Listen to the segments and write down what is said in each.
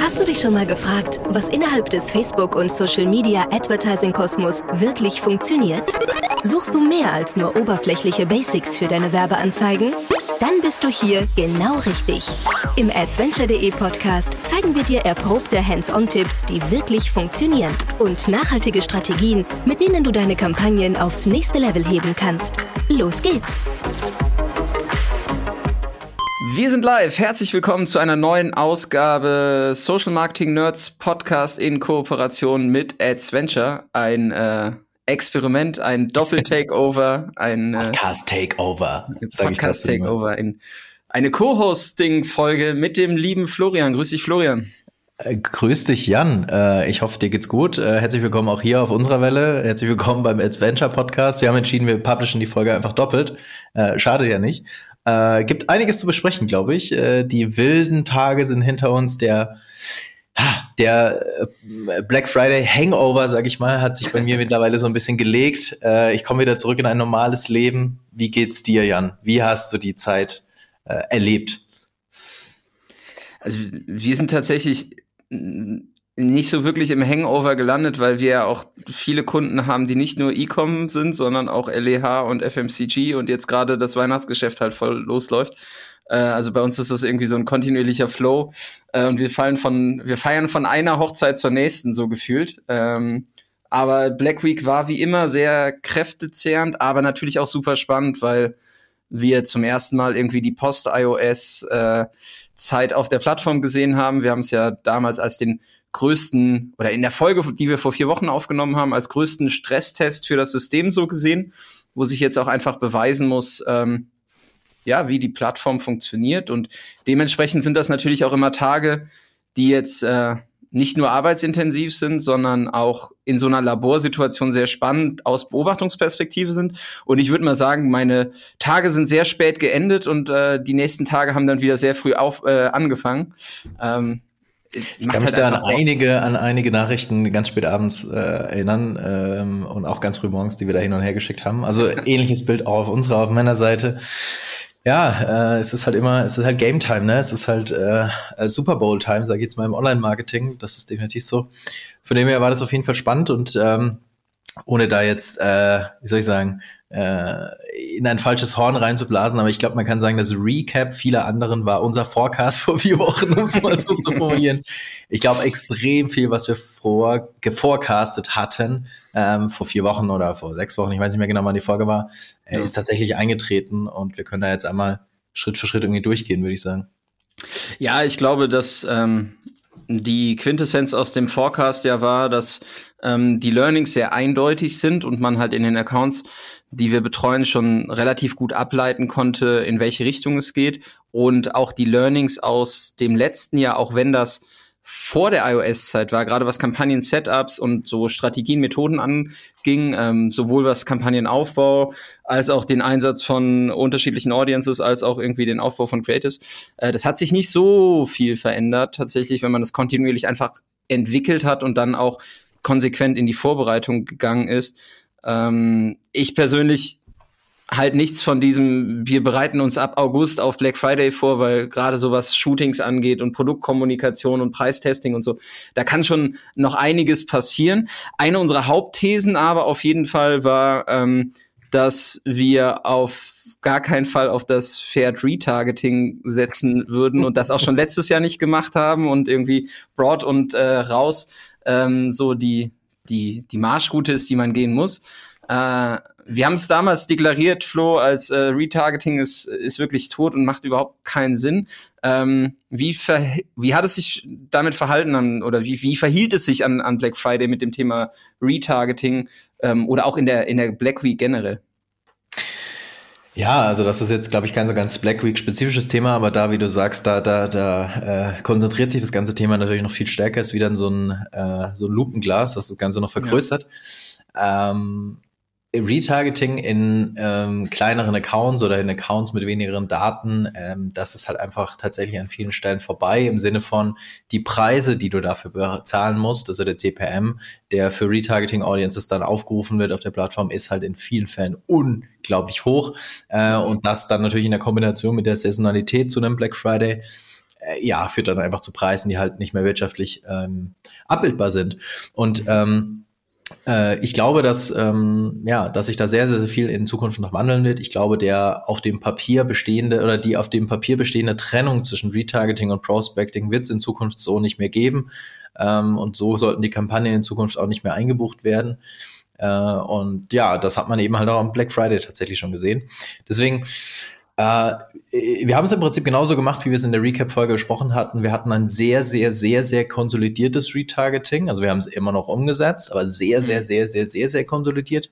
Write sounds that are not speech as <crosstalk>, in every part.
Hast du dich schon mal gefragt, was innerhalb des Facebook- und Social-Media-Advertising-Kosmos wirklich funktioniert? Suchst du mehr als nur oberflächliche Basics für deine Werbeanzeigen? Dann bist du hier genau richtig. Im Adventure.de Podcast zeigen wir dir erprobte Hands-on-Tipps, die wirklich funktionieren und nachhaltige Strategien, mit denen du deine Kampagnen aufs nächste Level heben kannst. Los geht's! Wir sind live. Herzlich willkommen zu einer neuen Ausgabe Social Marketing Nerds Podcast in Kooperation mit Adventure. Ein äh, Experiment, ein Doppel-Takeover, <laughs> ein äh, Podcast-Takeover. Podcast-Takeover, ein, eine Co-Hosting-Folge mit dem lieben Florian. Grüß dich, Florian. Äh, grüß dich, Jan. Äh, ich hoffe, dir geht's gut. Herzlich willkommen auch hier auf unserer Welle. Herzlich willkommen beim Adventure Podcast. Wir haben entschieden, wir publishen die Folge einfach doppelt. Schade ja nicht. Äh, gibt einiges zu besprechen, glaube ich. Äh, die wilden Tage sind hinter uns. Der der äh, Black Friday Hangover, sag ich mal, hat sich bei mir <laughs> mittlerweile so ein bisschen gelegt. Äh, ich komme wieder zurück in ein normales Leben. Wie geht's dir, Jan? Wie hast du die Zeit äh, erlebt? Also wir sind tatsächlich nicht so wirklich im Hangover gelandet, weil wir ja auch viele Kunden haben, die nicht nur E-Com sind, sondern auch LEH und FMCG und jetzt gerade das Weihnachtsgeschäft halt voll losläuft. Äh, also bei uns ist das irgendwie so ein kontinuierlicher Flow äh, und wir fallen von, wir feiern von einer Hochzeit zur nächsten so gefühlt. Ähm, aber Black Week war wie immer sehr kräftezehrend, aber natürlich auch super spannend, weil wir zum ersten Mal irgendwie die Post-iOS äh, Zeit auf der Plattform gesehen haben. Wir haben es ja damals als den größten oder in der Folge, die wir vor vier Wochen aufgenommen haben, als größten Stresstest für das System so gesehen, wo sich jetzt auch einfach beweisen muss, ähm, ja, wie die Plattform funktioniert. Und dementsprechend sind das natürlich auch immer Tage, die jetzt äh, nicht nur arbeitsintensiv sind, sondern auch in so einer Laborsituation sehr spannend aus Beobachtungsperspektive sind. Und ich würde mal sagen, meine Tage sind sehr spät geendet und äh, die nächsten Tage haben dann wieder sehr früh auf, äh, angefangen. Ähm, ich kann mich halt da an einige, an einige Nachrichten ganz spät abends äh, erinnern ähm, und auch ganz früh morgens, die wir da hin und her geschickt haben. Also <laughs> ähnliches Bild auch auf unserer, auf meiner Seite ja, äh, es ist halt immer, es ist halt Game Time, ne? Es ist halt äh, Super Bowl Time, sage ich jetzt mal im Online-Marketing. Das ist definitiv so. Von dem her war das auf jeden Fall spannend und ähm, ohne da jetzt, äh, wie soll ich sagen, äh, in ein falsches Horn reinzublasen, aber ich glaube, man kann sagen, das Recap vieler anderen war unser Forecast <laughs> vor vier Wochen, um es mal so zu formulieren. Ich glaube, extrem viel, was wir vor geforecastet hatten, ähm, vor vier Wochen oder vor sechs Wochen, ich weiß nicht mehr genau, wann die Folge war, äh, ja. ist tatsächlich eingetreten und wir können da jetzt einmal Schritt für Schritt irgendwie durchgehen, würde ich sagen. Ja, ich glaube, dass ähm, die Quintessenz aus dem Forecast ja war, dass ähm, die Learnings sehr eindeutig sind und man halt in den Accounts, die wir betreuen, schon relativ gut ableiten konnte, in welche Richtung es geht. Und auch die Learnings aus dem letzten Jahr, auch wenn das vor der iOS-Zeit war, gerade was Kampagnen-Setups und so Strategien, Methoden anging, ähm, sowohl was Kampagnenaufbau als auch den Einsatz von unterschiedlichen Audiences, als auch irgendwie den Aufbau von Creatives. Äh, das hat sich nicht so viel verändert, tatsächlich, wenn man das kontinuierlich einfach entwickelt hat und dann auch konsequent in die Vorbereitung gegangen ist. Ähm, ich persönlich halt nichts von diesem, wir bereiten uns ab August auf Black Friday vor, weil gerade so was Shootings angeht und Produktkommunikation und Preistesting und so, da kann schon noch einiges passieren. Eine unserer Hauptthesen aber auf jeden Fall war, ähm, dass wir auf gar keinen Fall auf das Fair Retargeting setzen würden und das auch schon letztes Jahr nicht gemacht haben und irgendwie broad und äh, raus ähm, so die, die, die Marschroute ist, die man gehen muss. Äh, wir haben es damals deklariert, Flo, als äh, Retargeting ist, ist wirklich tot und macht überhaupt keinen Sinn. Ähm, wie, wie hat es sich damit verhalten an, oder wie, wie verhielt es sich an, an Black Friday mit dem Thema Retargeting ähm, oder auch in der, in der Black Week generell? Ja, also das ist jetzt, glaube ich, kein so ganz Black Week spezifisches Thema, aber da, wie du sagst, da, da, da äh, konzentriert sich das ganze Thema natürlich noch viel stärker. Es ist wieder so ein, äh, so ein Lupenglas, das das Ganze noch vergrößert. Ja. Ähm, Retargeting in ähm, kleineren Accounts oder in Accounts mit wenigeren Daten, ähm, das ist halt einfach tatsächlich an vielen Stellen vorbei im Sinne von die Preise, die du dafür bezahlen musst, also der CPM, der für Retargeting Audiences dann aufgerufen wird auf der Plattform, ist halt in vielen Fällen unglaublich hoch. Äh, und das dann natürlich in der Kombination mit der Saisonalität zu einem Black Friday äh, ja, führt dann einfach zu Preisen, die halt nicht mehr wirtschaftlich ähm, abbildbar sind. Und ähm, äh, ich glaube, dass, ähm, ja, dass sich da sehr, sehr viel in Zukunft noch wandeln wird. Ich glaube, der auf dem Papier bestehende oder die auf dem Papier bestehende Trennung zwischen Retargeting und Prospecting wird es in Zukunft so nicht mehr geben. Ähm, und so sollten die Kampagnen in Zukunft auch nicht mehr eingebucht werden. Äh, und ja, das hat man eben halt auch am Black Friday tatsächlich schon gesehen. Deswegen, äh, wir haben es im Prinzip genauso gemacht, wie wir es in der Recap-Folge besprochen hatten. Wir hatten ein sehr, sehr, sehr, sehr konsolidiertes Retargeting. Also wir haben es immer noch umgesetzt, aber sehr, sehr, mhm. sehr, sehr, sehr, sehr konsolidiert.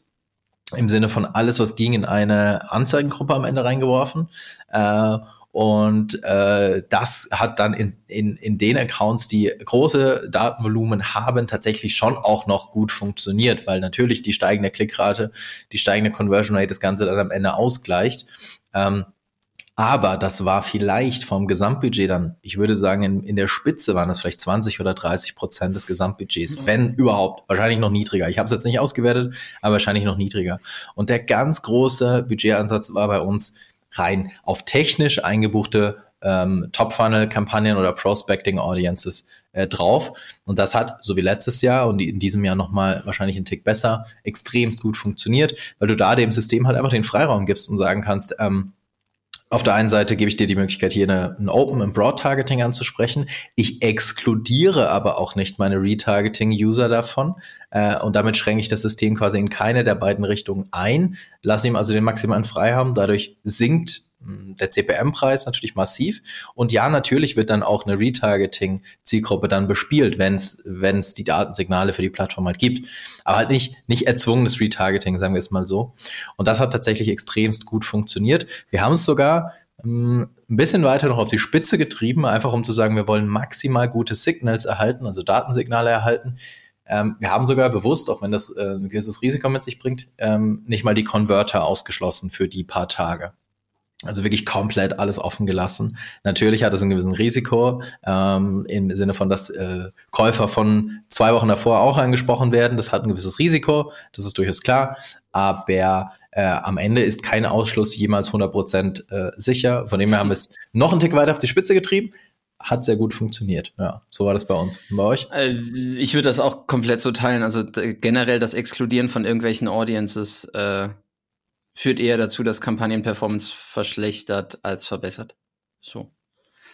Im Sinne von alles, was ging, in eine Anzeigengruppe am Ende reingeworfen. Äh, und äh, das hat dann in, in, in den Accounts, die große Datenvolumen haben, tatsächlich schon auch noch gut funktioniert, weil natürlich die steigende Klickrate, die steigende Conversion Rate das Ganze dann am Ende ausgleicht. Ähm, aber das war vielleicht vom Gesamtbudget dann, ich würde sagen, in, in der Spitze waren das vielleicht 20 oder 30 Prozent des Gesamtbudgets, mhm. wenn überhaupt. Wahrscheinlich noch niedriger. Ich habe es jetzt nicht ausgewertet, aber wahrscheinlich noch niedriger. Und der ganz große Budgetansatz war bei uns rein auf technisch eingebuchte ähm, Top-Funnel-Kampagnen oder Prospecting-Audiences äh, drauf. Und das hat, so wie letztes Jahr und in diesem Jahr nochmal wahrscheinlich einen Tick besser, extrem gut funktioniert, weil du da dem System halt einfach den Freiraum gibst und sagen kannst, ähm, auf der einen Seite gebe ich dir die Möglichkeit, hier eine, ein Open und Broad Targeting anzusprechen. Ich exkludiere aber auch nicht meine Retargeting-User davon. Äh, und damit schränke ich das System quasi in keine der beiden Richtungen ein. Lass ihm also den maximalen Freihaben. Dadurch sinkt der CPM-Preis natürlich massiv. Und ja, natürlich wird dann auch eine Retargeting-Zielgruppe dann bespielt, wenn es die Datensignale für die Plattform halt gibt. Aber halt nicht, nicht erzwungenes Retargeting, sagen wir es mal so. Und das hat tatsächlich extremst gut funktioniert. Wir haben es sogar ähm, ein bisschen weiter noch auf die Spitze getrieben, einfach um zu sagen, wir wollen maximal gute Signals erhalten, also Datensignale erhalten. Ähm, wir haben sogar bewusst, auch wenn das äh, ein gewisses Risiko mit sich bringt, ähm, nicht mal die Converter ausgeschlossen für die paar Tage. Also wirklich komplett alles offen gelassen. Natürlich hat es ein gewissen Risiko ähm, im Sinne von, dass äh, Käufer von zwei Wochen davor auch angesprochen werden. Das hat ein gewisses Risiko, das ist durchaus klar. Aber äh, am Ende ist kein Ausschluss jemals 100 Prozent, äh, sicher. Von dem her haben wir es noch einen Tick weiter auf die Spitze getrieben. Hat sehr gut funktioniert. Ja, so war das bei uns. Und bei euch? Äh, ich würde das auch komplett so teilen. Also generell das Exkludieren von irgendwelchen Audiences äh, führt eher dazu, dass Kampagnenperformance verschlechtert als verbessert. So.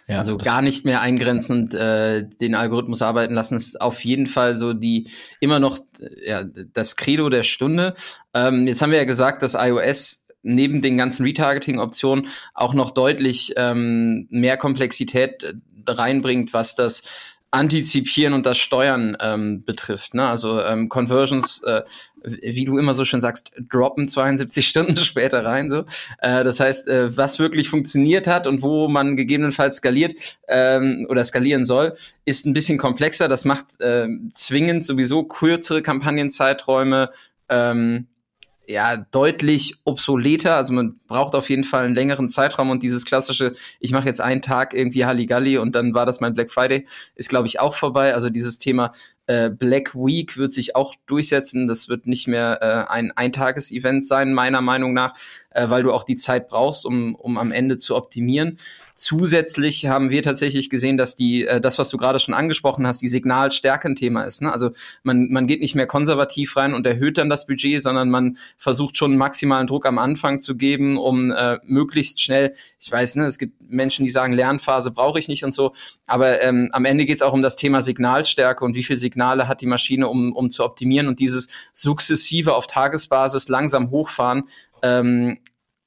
Ja, also gar nicht mehr eingrenzend äh, den Algorithmus arbeiten lassen, ist auf jeden Fall so die immer noch ja, das Credo der Stunde. Ähm, jetzt haben wir ja gesagt, dass iOS neben den ganzen Retargeting-Optionen auch noch deutlich ähm, mehr Komplexität äh, reinbringt, was das Antizipieren und das Steuern ähm, betrifft. Ne? Also ähm, Conversions, äh, wie du immer so schön sagst, droppen 72 <laughs> Stunden später rein. So, äh, das heißt, äh, was wirklich funktioniert hat und wo man gegebenenfalls skaliert ähm, oder skalieren soll, ist ein bisschen komplexer. Das macht äh, zwingend sowieso kürzere Kampagnenzeiträume. Ähm, ja deutlich obsoleter. Also man braucht auf jeden Fall einen längeren Zeitraum und dieses klassische, ich mache jetzt einen Tag irgendwie Halligalli und dann war das mein Black Friday, ist glaube ich auch vorbei. Also dieses Thema äh, Black Week wird sich auch durchsetzen. Das wird nicht mehr äh, ein Eintages-Event sein, meiner Meinung nach, äh, weil du auch die Zeit brauchst, um, um am Ende zu optimieren. Zusätzlich haben wir tatsächlich gesehen, dass die, äh, das, was du gerade schon angesprochen hast, die Signalstärke ein Thema ist. Ne? Also man, man geht nicht mehr konservativ rein und erhöht dann das Budget, sondern man versucht schon maximalen Druck am Anfang zu geben, um äh, möglichst schnell, ich weiß, ne, es gibt Menschen, die sagen, Lernphase brauche ich nicht und so, aber ähm, am Ende geht es auch um das Thema Signalstärke und wie viel Signale hat die Maschine, um, um zu optimieren und dieses sukzessive auf Tagesbasis langsam hochfahren, ähm,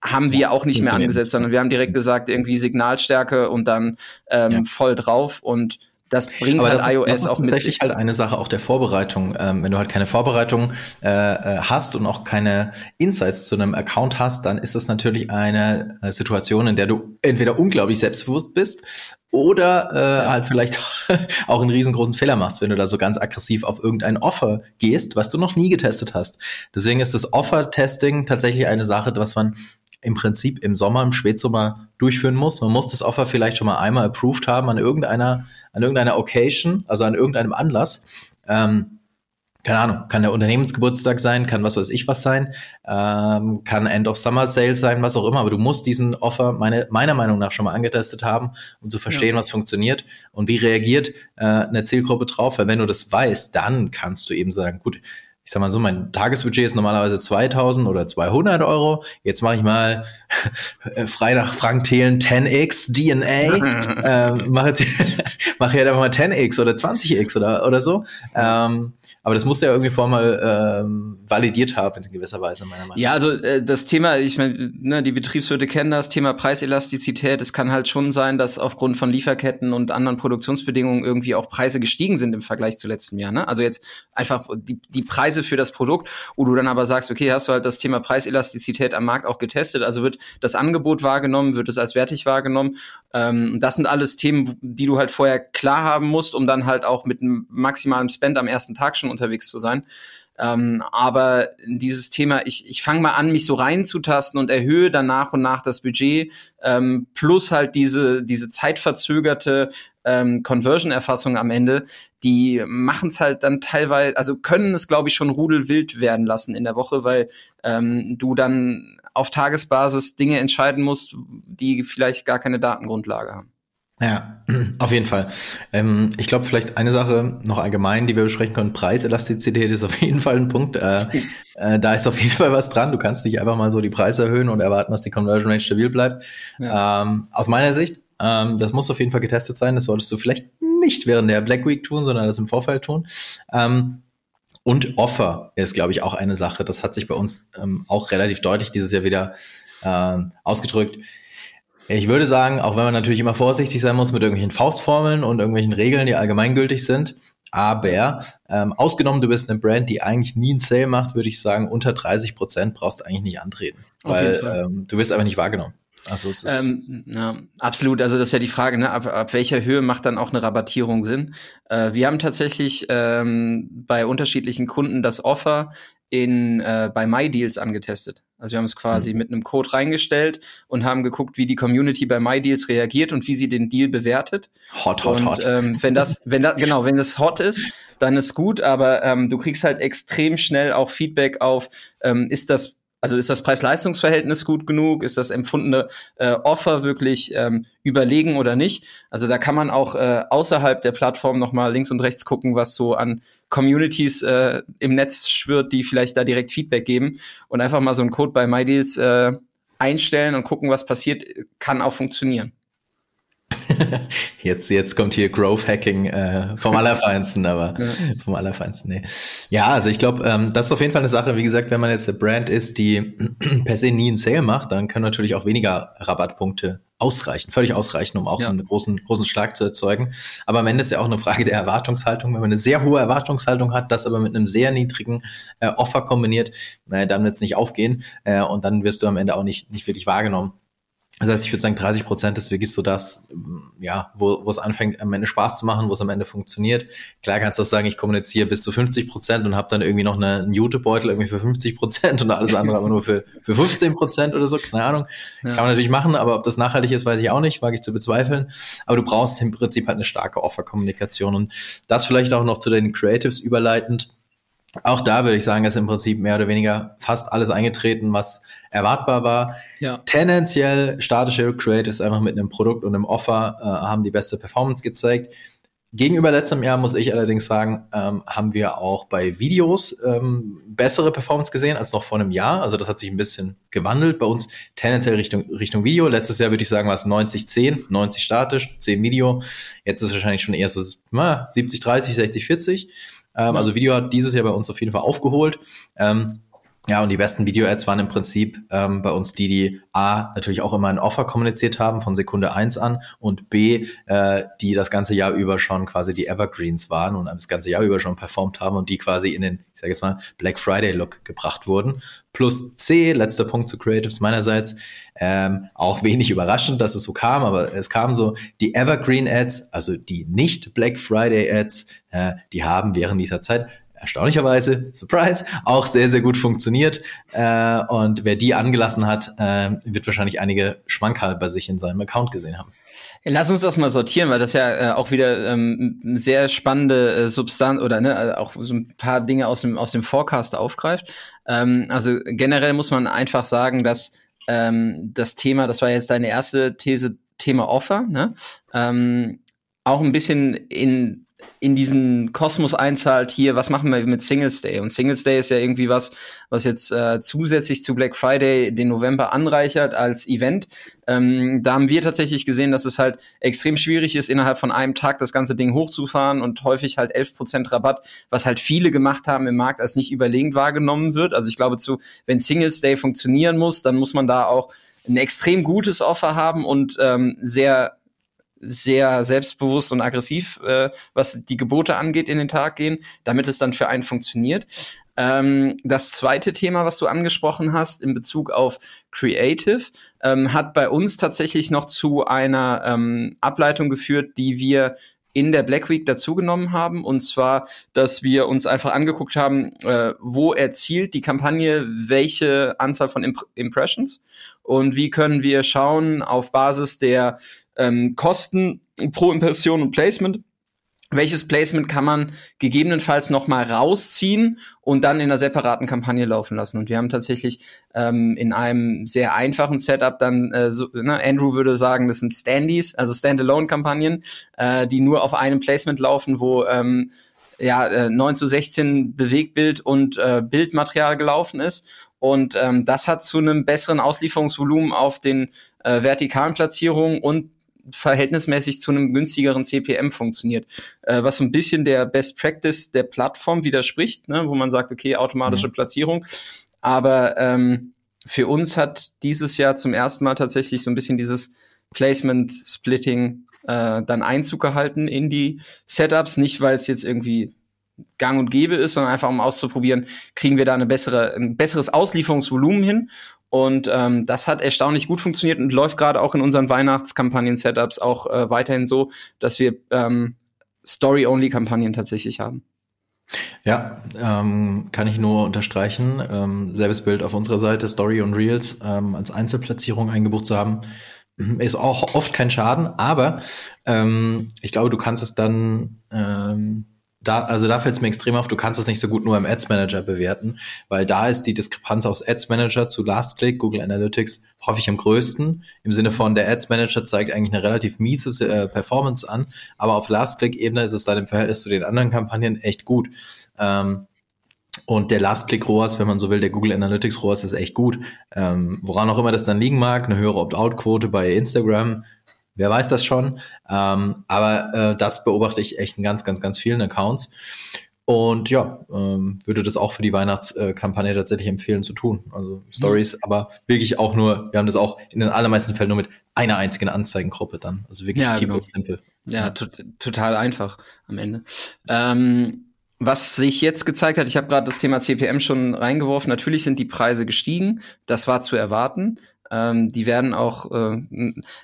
haben wir auch nicht mehr angesetzt, sondern wir haben direkt gesagt, irgendwie Signalstärke und dann ähm, ja. voll drauf und das bringt Aber halt das iOS ist, das ist auch mit tatsächlich halt eine Sache auch der Vorbereitung. Ähm, wenn du halt keine Vorbereitung äh, äh, hast und auch keine Insights zu einem Account hast, dann ist das natürlich eine äh, Situation, in der du entweder unglaublich selbstbewusst bist oder äh, ja. halt vielleicht <laughs> auch einen riesengroßen Fehler machst, wenn du da so ganz aggressiv auf irgendein Offer gehst, was du noch nie getestet hast. Deswegen ist das Offer-Testing tatsächlich eine Sache, was man im Prinzip im Sommer, im Spätsommer durchführen muss. Man muss das Offer vielleicht schon mal einmal approved haben an irgendeiner, an irgendeiner Occasion, also an irgendeinem Anlass. Ähm, keine Ahnung, kann der Unternehmensgeburtstag sein, kann was weiß ich was sein, ähm, kann End of Summer Sale sein, was auch immer, aber du musst diesen Offer meine, meiner Meinung nach schon mal angetestet haben, um zu verstehen, ja. was funktioniert und wie reagiert äh, eine Zielgruppe drauf, weil wenn du das weißt, dann kannst du eben sagen, gut, ich sag mal so, mein Tagesbudget ist normalerweise 2000 oder 200 Euro. Jetzt mache ich mal <laughs> frei nach Frank Thelen 10x DNA. <laughs> ähm, mache jetzt <laughs> mache jetzt einfach mal 10x oder 20x oder, oder so. Ähm, aber das muss ja irgendwie vorher mal ähm, validiert haben in gewisser Weise, meiner Meinung nach. Ja, also äh, das Thema, ich meine, ne, die Betriebswirte kennen das, Thema Preiselastizität. Es kann halt schon sein, dass aufgrund von Lieferketten und anderen Produktionsbedingungen irgendwie auch Preise gestiegen sind im Vergleich zu letztem Jahr. Ne? Also jetzt einfach die, die Preise für das Produkt, wo du dann aber sagst, okay, hast du halt das Thema Preiselastizität am Markt auch getestet, also wird das Angebot wahrgenommen, wird es als wertig wahrgenommen. Ähm, das sind alles Themen, die du halt vorher klar haben musst, um dann halt auch mit einem maximalen Spend am ersten Tag schon unterwegs zu sein. Ähm, aber dieses Thema, ich, ich fange mal an, mich so reinzutasten und erhöhe dann nach und nach das Budget, ähm, plus halt diese, diese zeitverzögerte ähm, Conversion-Erfassung am Ende, die machen es halt dann teilweise, also können es, glaube ich, schon rudelwild werden lassen in der Woche, weil ähm, du dann auf Tagesbasis Dinge entscheiden musst, die vielleicht gar keine Datengrundlage haben. Ja, auf jeden Fall. Ähm, ich glaube, vielleicht eine Sache noch allgemein, die wir besprechen können. Preiselastizität ist auf jeden Fall ein Punkt. Äh, äh, da ist auf jeden Fall was dran. Du kannst nicht einfach mal so die Preise erhöhen und erwarten, dass die Conversion Rate stabil bleibt. Ja. Ähm, aus meiner Sicht, ähm, das muss auf jeden Fall getestet sein. Das solltest du vielleicht nicht während der Black Week tun, sondern das im Vorfeld tun. Ähm, und Offer ist, glaube ich, auch eine Sache. Das hat sich bei uns ähm, auch relativ deutlich dieses Jahr wieder ähm, ausgedrückt ich würde sagen, auch wenn man natürlich immer vorsichtig sein muss mit irgendwelchen Faustformeln und irgendwelchen Regeln, die allgemeingültig sind, aber ähm, ausgenommen, du bist eine Brand, die eigentlich nie einen Sale macht, würde ich sagen, unter 30 Prozent brauchst du eigentlich nicht antreten, weil ähm, du wirst einfach nicht wahrgenommen. Also es ist ähm, ja, absolut. Also das ist ja die Frage, ne? ab, ab welcher Höhe macht dann auch eine Rabattierung Sinn? Äh, wir haben tatsächlich ähm, bei unterschiedlichen Kunden das Offer in äh, bei MyDeals angetestet. Also wir haben es quasi mhm. mit einem Code reingestellt und haben geguckt, wie die Community bei MyDeals reagiert und wie sie den Deal bewertet. Hot, hot, und, hot. Ähm, wenn das, wenn das, genau, wenn das hot ist, dann ist gut, aber ähm, du kriegst halt extrem schnell auch Feedback auf, ähm, ist das also ist das Preis-Leistungs-Verhältnis gut genug? Ist das empfundene äh, Offer wirklich ähm, überlegen oder nicht? Also da kann man auch äh, außerhalb der Plattform noch mal links und rechts gucken, was so an Communities äh, im Netz schwirrt, die vielleicht da direkt Feedback geben und einfach mal so einen Code bei MyDeals äh, einstellen und gucken, was passiert, kann auch funktionieren. <laughs> jetzt, jetzt kommt hier Growth Hacking äh, vom Allerfeinsten, aber ja. vom Allerfeinsten, nee. Ja, also ich glaube, ähm, das ist auf jeden Fall eine Sache. Wie gesagt, wenn man jetzt eine Brand ist, die <clears throat> per se nie einen Sale macht, dann können natürlich auch weniger Rabattpunkte ausreichen, völlig ausreichen, um auch ja. einen großen, großen Schlag zu erzeugen. Aber am Ende ist ja auch eine Frage der Erwartungshaltung. Wenn man eine sehr hohe Erwartungshaltung hat, das aber mit einem sehr niedrigen äh, Offer kombiniert, naja, dann wird es nicht aufgehen äh, und dann wirst du am Ende auch nicht, nicht wirklich wahrgenommen. Das heißt, ich würde sagen, 30 Prozent ist wirklich so das, ja, wo, wo es anfängt, am Ende Spaß zu machen, wo es am Ende funktioniert. Klar kannst du auch sagen, ich kommuniziere bis zu 50 Prozent und habe dann irgendwie noch eine, einen Jutebeutel irgendwie für 50 Prozent und alles andere aber nur für, für 15 Prozent oder so, keine Ahnung. Ja. Kann man natürlich machen, aber ob das nachhaltig ist, weiß ich auch nicht, wage ich zu bezweifeln. Aber du brauchst im Prinzip halt eine starke Offerkommunikation und das vielleicht auch noch zu den Creatives überleitend auch da würde ich sagen, ist im Prinzip mehr oder weniger fast alles eingetreten, was erwartbar war. Ja. Tendenziell statische Creators einfach mit einem Produkt und einem Offer äh, haben die beste Performance gezeigt. Gegenüber letztem Jahr muss ich allerdings sagen, ähm, haben wir auch bei Videos ähm, bessere Performance gesehen als noch vor einem Jahr. Also das hat sich ein bisschen gewandelt. Bei uns tendenziell Richtung, Richtung Video. Letztes Jahr würde ich sagen, war es 90-10, 90 statisch, 10 Video. Jetzt ist es wahrscheinlich schon eher so 70-30, 60-40. Ähm, also Video hat dieses Jahr bei uns auf jeden Fall aufgeholt. Ähm, ja, und die besten Video-Ads waren im Prinzip ähm, bei uns die, die A, natürlich auch immer ein Offer kommuniziert haben von Sekunde eins an und B, äh, die das ganze Jahr über schon quasi die Evergreens waren und das ganze Jahr über schon performt haben und die quasi in den, ich sage jetzt mal, Black Friday-Look gebracht wurden. Plus C, letzter Punkt zu Creatives meinerseits, ähm, auch wenig überraschend, dass es so kam, aber es kam so, die Evergreen-Ads, also die nicht Black Friday-Ads, äh, die haben während dieser Zeit erstaunlicherweise, Surprise, auch sehr, sehr gut funktioniert. Äh, und wer die angelassen hat, äh, wird wahrscheinlich einige Schmankerl bei sich in seinem Account gesehen haben. Lass uns das mal sortieren, weil das ja äh, auch wieder ähm, sehr spannende äh, Substanz oder ne, äh, auch so ein paar Dinge aus dem aus dem Forecast aufgreift. Ähm, also generell muss man einfach sagen, dass ähm, das Thema, das war jetzt deine erste These, Thema Offer, ne, ähm, auch ein bisschen in in diesen Kosmos einzahlt, hier, was machen wir mit Singles Day? Und Singles Day ist ja irgendwie was, was jetzt äh, zusätzlich zu Black Friday den November anreichert als Event. Ähm, da haben wir tatsächlich gesehen, dass es halt extrem schwierig ist, innerhalb von einem Tag das ganze Ding hochzufahren und häufig halt 11% Rabatt, was halt viele gemacht haben im Markt, als nicht überlegend wahrgenommen wird. Also ich glaube zu, wenn Singles Day funktionieren muss, dann muss man da auch ein extrem gutes Offer haben und ähm, sehr sehr selbstbewusst und aggressiv, äh, was die Gebote angeht, in den Tag gehen, damit es dann für einen funktioniert. Ähm, das zweite Thema, was du angesprochen hast in Bezug auf Creative, ähm, hat bei uns tatsächlich noch zu einer ähm, Ableitung geführt, die wir in der Black Week dazugenommen haben. Und zwar, dass wir uns einfach angeguckt haben, äh, wo erzielt die Kampagne welche Anzahl von Imp Impressions und wie können wir schauen auf Basis der ähm, Kosten pro Impression und Placement. Welches Placement kann man gegebenenfalls noch mal rausziehen und dann in einer separaten Kampagne laufen lassen? Und wir haben tatsächlich ähm, in einem sehr einfachen Setup dann, äh, so, ne, Andrew würde sagen, das sind Standys, also Standalone-Kampagnen, äh, die nur auf einem Placement laufen, wo ähm, ja, äh, 9 zu 16 Bewegbild und äh, Bildmaterial gelaufen ist. Und ähm, das hat zu einem besseren Auslieferungsvolumen auf den äh, vertikalen Platzierungen und verhältnismäßig zu einem günstigeren CPM funktioniert. Äh, was so ein bisschen der Best Practice der Plattform widerspricht, ne, wo man sagt, okay, automatische mhm. Platzierung. Aber ähm, für uns hat dieses Jahr zum ersten Mal tatsächlich so ein bisschen dieses Placement-Splitting äh, dann Einzug gehalten in die Setups. Nicht, weil es jetzt irgendwie gang und gäbe ist, sondern einfach um auszuprobieren, kriegen wir da eine bessere, ein besseres Auslieferungsvolumen hin. Und ähm, das hat erstaunlich gut funktioniert und läuft gerade auch in unseren Weihnachtskampagnen-Setups auch äh, weiterhin so, dass wir ähm, Story-Only-Kampagnen tatsächlich haben. Ja, ähm, kann ich nur unterstreichen. Ähm, selbes Bild auf unserer Seite, Story und Reels ähm, als Einzelplatzierung eingebucht zu haben, ist auch oft kein Schaden, aber ähm, ich glaube, du kannst es dann ähm, da, also da fällt es mir extrem auf, du kannst es nicht so gut nur im Ads Manager bewerten, weil da ist die Diskrepanz aus Ads Manager zu Last Click, Google Analytics häufig am größten. Im Sinne von, der Ads Manager zeigt eigentlich eine relativ miese äh, Performance an, aber auf Last Click Ebene ist es dann im Verhältnis zu den anderen Kampagnen echt gut. Ähm, und der Last-Click ROAS, wenn man so will, der Google Analytics ROAS ist echt gut. Ähm, woran auch immer das dann liegen mag, eine höhere Opt-out-Quote bei Instagram, Wer weiß das schon? Ähm, aber äh, das beobachte ich echt in ganz, ganz, ganz vielen Accounts. Und ja, ähm, würde das auch für die Weihnachtskampagne tatsächlich empfehlen zu tun. Also Stories, mhm. aber wirklich auch nur, wir haben das auch in den allermeisten Fällen nur mit einer einzigen Anzeigengruppe dann. Also wirklich ja, Keyboard genau. simple. Ja, to total einfach am Ende. Ähm, was sich jetzt gezeigt hat, ich habe gerade das Thema CPM schon reingeworfen, natürlich sind die Preise gestiegen, das war zu erwarten. Ähm, die werden auch äh,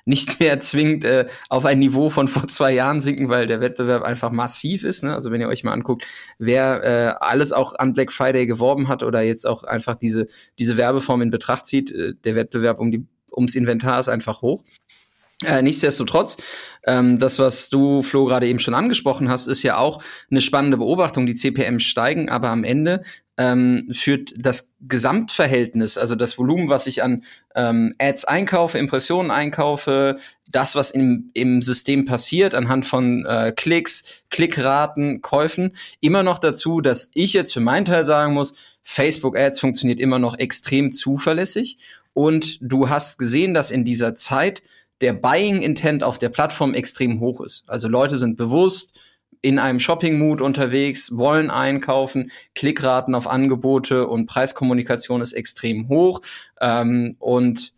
nicht mehr zwingend äh, auf ein Niveau von vor zwei Jahren sinken, weil der Wettbewerb einfach massiv ist. Ne? Also wenn ihr euch mal anguckt, wer äh, alles auch an Black Friday geworben hat oder jetzt auch einfach diese, diese Werbeform in Betracht zieht, äh, der Wettbewerb um die, ums Inventar ist einfach hoch. Äh, nichtsdestotrotz, ähm, das, was du, Flo, gerade eben schon angesprochen hast, ist ja auch eine spannende Beobachtung. Die CPM steigen, aber am Ende ähm, führt das Gesamtverhältnis, also das Volumen, was ich an ähm, Ads einkaufe, Impressionen einkaufe, das, was im, im System passiert, anhand von äh, Klicks, Klickraten, Käufen, immer noch dazu, dass ich jetzt für meinen Teil sagen muss, Facebook Ads funktioniert immer noch extrem zuverlässig. Und du hast gesehen, dass in dieser Zeit der Buying Intent auf der Plattform extrem hoch ist. Also Leute sind bewusst in einem Shopping-Mood unterwegs, wollen einkaufen, Klickraten auf Angebote und Preiskommunikation ist extrem hoch. Ähm, und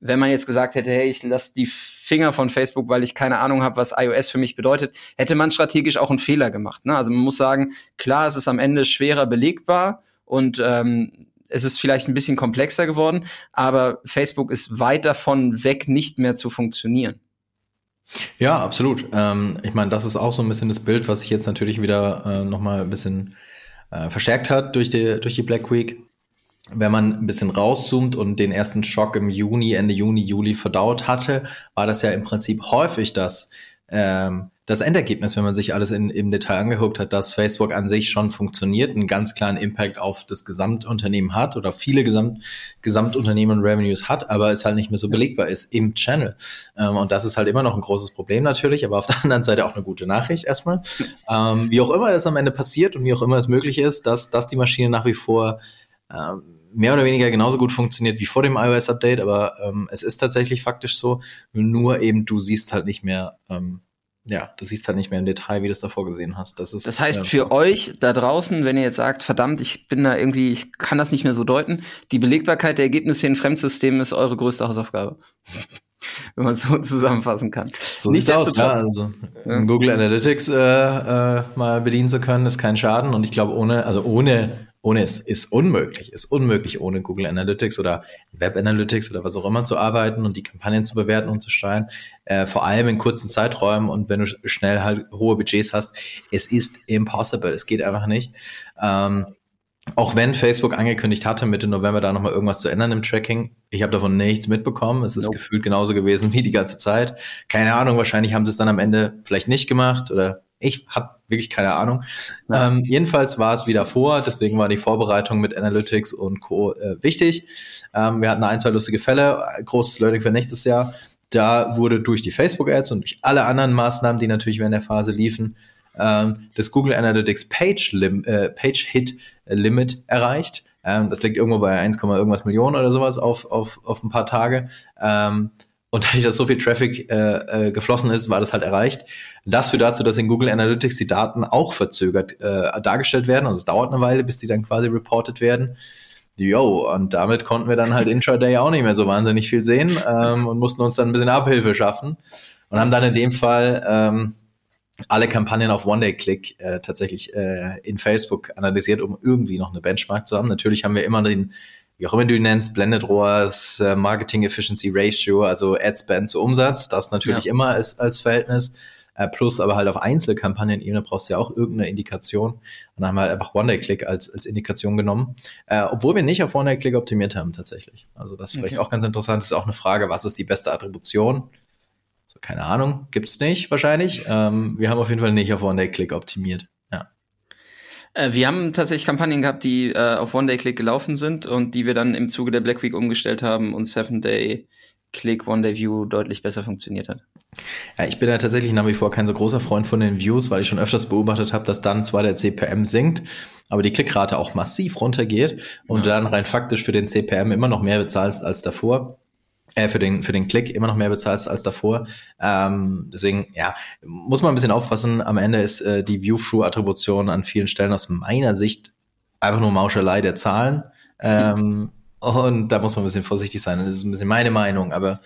wenn man jetzt gesagt hätte, hey, ich lasse die Finger von Facebook, weil ich keine Ahnung habe, was iOS für mich bedeutet, hätte man strategisch auch einen Fehler gemacht. Ne? Also man muss sagen, klar, es ist am Ende schwerer belegbar und ähm, es ist vielleicht ein bisschen komplexer geworden, aber Facebook ist weit davon weg, nicht mehr zu funktionieren. Ja, absolut. Ähm, ich meine, das ist auch so ein bisschen das Bild, was sich jetzt natürlich wieder äh, nochmal ein bisschen äh, verstärkt hat durch die, durch die Black Week. wenn man ein bisschen rauszoomt und den ersten Schock im Juni, Ende Juni, Juli verdaut hatte, war das ja im Prinzip häufig das, ähm, das Endergebnis, wenn man sich alles in, im Detail angeguckt hat, dass Facebook an sich schon funktioniert, einen ganz klaren Impact auf das Gesamtunternehmen hat oder viele Gesamt, Gesamtunternehmen Revenues hat, aber es halt nicht mehr so belegbar ist im Channel. Ähm, und das ist halt immer noch ein großes Problem natürlich, aber auf der <laughs> anderen Seite auch eine gute Nachricht erstmal. Ähm, wie auch immer das am Ende passiert und wie auch immer es möglich ist, dass, dass die Maschine nach wie vor ähm, mehr oder weniger genauso gut funktioniert wie vor dem iOS-Update, aber ähm, es ist tatsächlich faktisch so, nur eben du siehst halt nicht mehr ähm, ja, du siehst halt nicht mehr im Detail, wie du es davor gesehen hast. Das, ist, das heißt, äh, für euch da draußen, wenn ihr jetzt sagt, verdammt, ich bin da irgendwie, ich kann das nicht mehr so deuten, die Belegbarkeit der Ergebnisse in Fremdsystemen ist eure größte Hausaufgabe. <laughs> wenn man es so zusammenfassen kann. So nicht aus, ja, also ja. Google Analytics äh, äh, mal bedienen zu können, ist kein Schaden. Und ich glaube, ohne, also ohne ohne es ist unmöglich, ist unmöglich, ohne Google Analytics oder Web Analytics oder was auch immer zu arbeiten und die Kampagnen zu bewerten und zu steuern. Äh, vor allem in kurzen Zeiträumen und wenn du schnell halt hohe Budgets hast, es ist impossible. Es geht einfach nicht. Ähm, auch wenn Facebook angekündigt hatte, Mitte November da nochmal irgendwas zu ändern im Tracking, ich habe davon nichts mitbekommen. Es ist nope. gefühlt genauso gewesen <laughs> wie die ganze Zeit. Keine Ahnung, wahrscheinlich haben sie es dann am Ende vielleicht nicht gemacht oder ich habe wirklich keine Ahnung. Ja. Ähm, jedenfalls war es wieder vor, deswegen war die Vorbereitung mit Analytics und Co. Äh, wichtig. Ähm, wir hatten ein, zwei lustige Fälle, großes Learning für nächstes Jahr. Da wurde durch die Facebook-Ads und durch alle anderen Maßnahmen, die natürlich während der Phase liefen, ähm, das Google Analytics Page, Lim äh, Page Hit Limit erreicht. Ähm, das liegt irgendwo bei 1, irgendwas Millionen oder sowas auf, auf, auf ein paar Tage. Und dadurch, dass so viel Traffic äh, äh, geflossen ist, war das halt erreicht. Das führt dazu, dass in Google Analytics die Daten auch verzögert äh, dargestellt werden. Also es dauert eine Weile, bis die dann quasi reported werden. Jo, und damit konnten wir dann halt <laughs> intraday auch nicht mehr so wahnsinnig viel sehen ähm, und mussten uns dann ein bisschen Abhilfe schaffen und haben dann in dem Fall ähm, alle Kampagnen auf One-Day-Click äh, tatsächlich äh, in Facebook analysiert, um irgendwie noch eine Benchmark zu haben. Natürlich haben wir immer den wie auch immer du ihn nennst, Blended ROAS, äh, Marketing Efficiency Ratio, also Ad Spend zu Umsatz, das natürlich ja. immer als, als Verhältnis. Äh, plus aber halt auf Einzelkampagnenebene brauchst du ja auch irgendeine Indikation. Und dann haben wir halt einfach One-Day-Click als, als Indikation genommen. Äh, obwohl wir nicht auf One-Day-Click optimiert haben tatsächlich. Also das ist vielleicht okay. auch ganz interessant. Das ist auch eine Frage, was ist die beste Attribution? So, keine Ahnung, gibt's nicht wahrscheinlich. Ähm, wir haben auf jeden Fall nicht auf One-Day-Click optimiert. Äh, wir haben tatsächlich Kampagnen gehabt, die äh, auf One-Day-Click gelaufen sind und die wir dann im Zuge der Black Week umgestellt haben und Seven-Day-Click, One-Day-View deutlich besser funktioniert hat. Ja, ich bin ja tatsächlich nach wie vor kein so großer Freund von den Views, weil ich schon öfters beobachtet habe, dass dann zwar der CPM sinkt, aber die Klickrate auch massiv runtergeht und ja. dann rein faktisch für den CPM immer noch mehr bezahlst als davor äh, für den für den Klick immer noch mehr bezahlst als davor. Ähm, deswegen ja muss man ein bisschen aufpassen. Am Ende ist äh, die View-Through-Attribution an vielen Stellen aus meiner Sicht einfach nur Mauschelei der Zahlen. Ähm, <laughs> und da muss man ein bisschen vorsichtig sein. Das ist ein bisschen meine Meinung, aber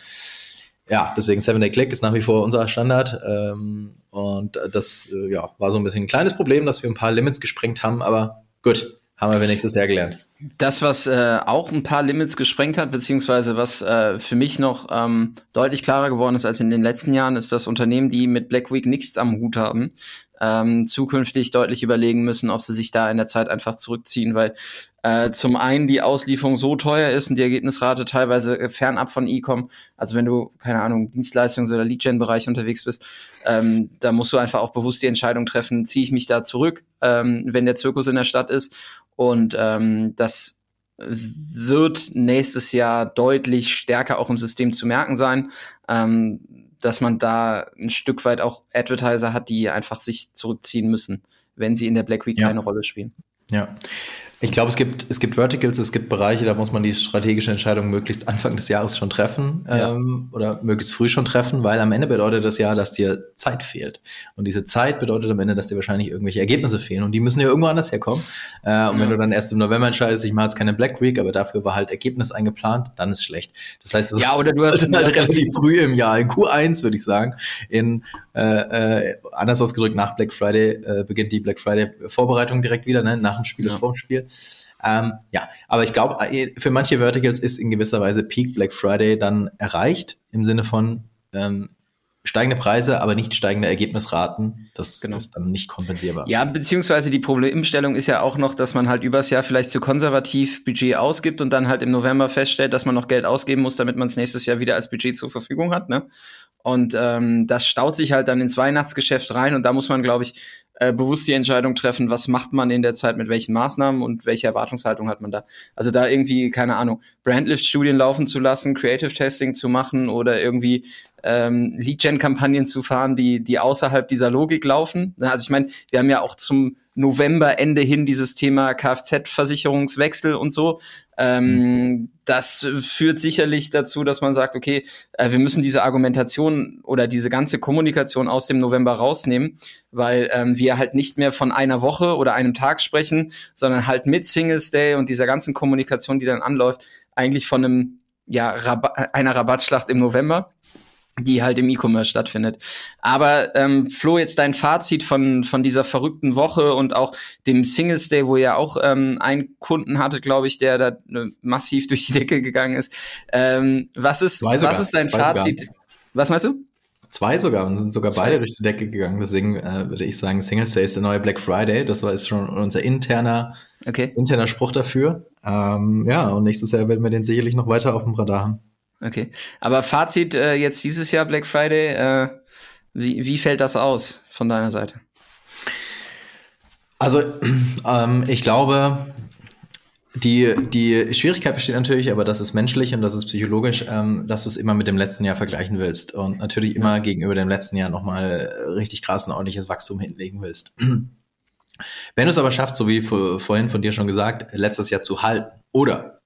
ja, deswegen Seven Day Click ist nach wie vor unser Standard. Ähm, und das äh, ja, war so ein bisschen ein kleines Problem, dass wir ein paar Limits gesprengt haben, aber gut, haben wir nächstes Jahr gelernt. Das, was äh, auch ein paar Limits gesprengt hat, beziehungsweise was äh, für mich noch ähm, deutlich klarer geworden ist als in den letzten Jahren, ist, dass Unternehmen, die mit Black Week nichts am Hut haben, ähm, zukünftig deutlich überlegen müssen, ob sie sich da in der Zeit einfach zurückziehen, weil äh, zum einen die Auslieferung so teuer ist und die Ergebnisrate teilweise äh, fernab von E-Com. Also wenn du, keine Ahnung, Dienstleistungs- oder Lead-Gen-Bereich unterwegs bist, ähm, da musst du einfach auch bewusst die Entscheidung treffen, ziehe ich mich da zurück, ähm, wenn der Zirkus in der Stadt ist und ähm, das wird nächstes Jahr deutlich stärker auch im System zu merken sein, ähm, dass man da ein Stück weit auch Advertiser hat, die einfach sich zurückziehen müssen, wenn sie in der Black Week ja. keine Rolle spielen. Ja, ich glaube, es gibt, es gibt Verticals, es gibt Bereiche, da muss man die strategische Entscheidung möglichst Anfang des Jahres schon treffen ja. ähm, oder möglichst früh schon treffen, weil am Ende bedeutet das ja, dass dir Zeit fehlt. Und diese Zeit bedeutet am Ende, dass dir wahrscheinlich irgendwelche Ergebnisse fehlen und die müssen ja irgendwo anders herkommen. Äh, und ja. wenn du dann erst im November entscheidest, ich mache jetzt keine Black Week, aber dafür war halt Ergebnis eingeplant, dann ist schlecht. Das heißt, das ja, oder du hast halt relativ früh im Jahr, in Q1 würde ich sagen, in äh, äh, anders ausgedrückt, nach Black Friday äh, beginnt die Black Friday Vorbereitung direkt wieder, ne? nach dem Spiel ja. ist vorm Spiel. Ähm, ja, aber ich glaube, äh, für manche Verticals ist in gewisser Weise Peak Black Friday dann erreicht, im Sinne von, ähm, steigende Preise, aber nicht steigende Ergebnisraten. Das genau. ist dann nicht kompensierbar. Ja, beziehungsweise die Problemstellung ist ja auch noch, dass man halt übers Jahr vielleicht zu konservativ Budget ausgibt und dann halt im November feststellt, dass man noch Geld ausgeben muss, damit man es nächstes Jahr wieder als Budget zur Verfügung hat. Ne? Und ähm, das staut sich halt dann ins Weihnachtsgeschäft rein und da muss man, glaube ich, äh, bewusst die Entscheidung treffen, was macht man in der Zeit mit welchen Maßnahmen und welche Erwartungshaltung hat man da. Also da irgendwie, keine Ahnung, Brandlift-Studien laufen zu lassen, Creative Testing zu machen oder irgendwie ähm, Lead-Gen-Kampagnen zu fahren, die, die außerhalb dieser Logik laufen. Also ich meine, wir haben ja auch zum November, Ende hin dieses Thema Kfz-Versicherungswechsel und so. Ähm, mhm. Das führt sicherlich dazu, dass man sagt, okay, äh, wir müssen diese Argumentation oder diese ganze Kommunikation aus dem November rausnehmen, weil ähm, wir halt nicht mehr von einer Woche oder einem Tag sprechen, sondern halt mit Singles Day und dieser ganzen Kommunikation, die dann anläuft, eigentlich von einem ja, Rabatt, einer Rabattschlacht im November die halt im E-Commerce stattfindet. Aber ähm, Flo, jetzt dein Fazit von, von dieser verrückten Woche und auch dem Singles Day, wo ihr auch ähm, einen Kunden hattet, glaube ich, der da äh, massiv <laughs> durch die Decke gegangen ist. Ähm, was ist, was ist dein Fazit? Was meinst du? Zwei sogar und sind sogar beide durch die Decke gegangen. Deswegen äh, würde ich sagen, Singles Day ist der neue Black Friday. Das war ist schon unser interner, okay. interner Spruch dafür. Ähm, ja, und nächstes Jahr werden wir den sicherlich noch weiter auf dem Radar haben. Okay. Aber Fazit äh, jetzt dieses Jahr Black Friday, äh, wie, wie fällt das aus von deiner Seite? Also, <clears throat> ähm, ich glaube, die, die Schwierigkeit besteht natürlich, aber das ist menschlich und das ist psychologisch, ähm, dass du es immer mit dem letzten Jahr vergleichen willst und natürlich immer ja. gegenüber dem letzten Jahr nochmal richtig krass ein ordentliches Wachstum hinlegen willst. Wenn du es aber schaffst, so wie vorhin von dir schon gesagt, letztes Jahr zu halten oder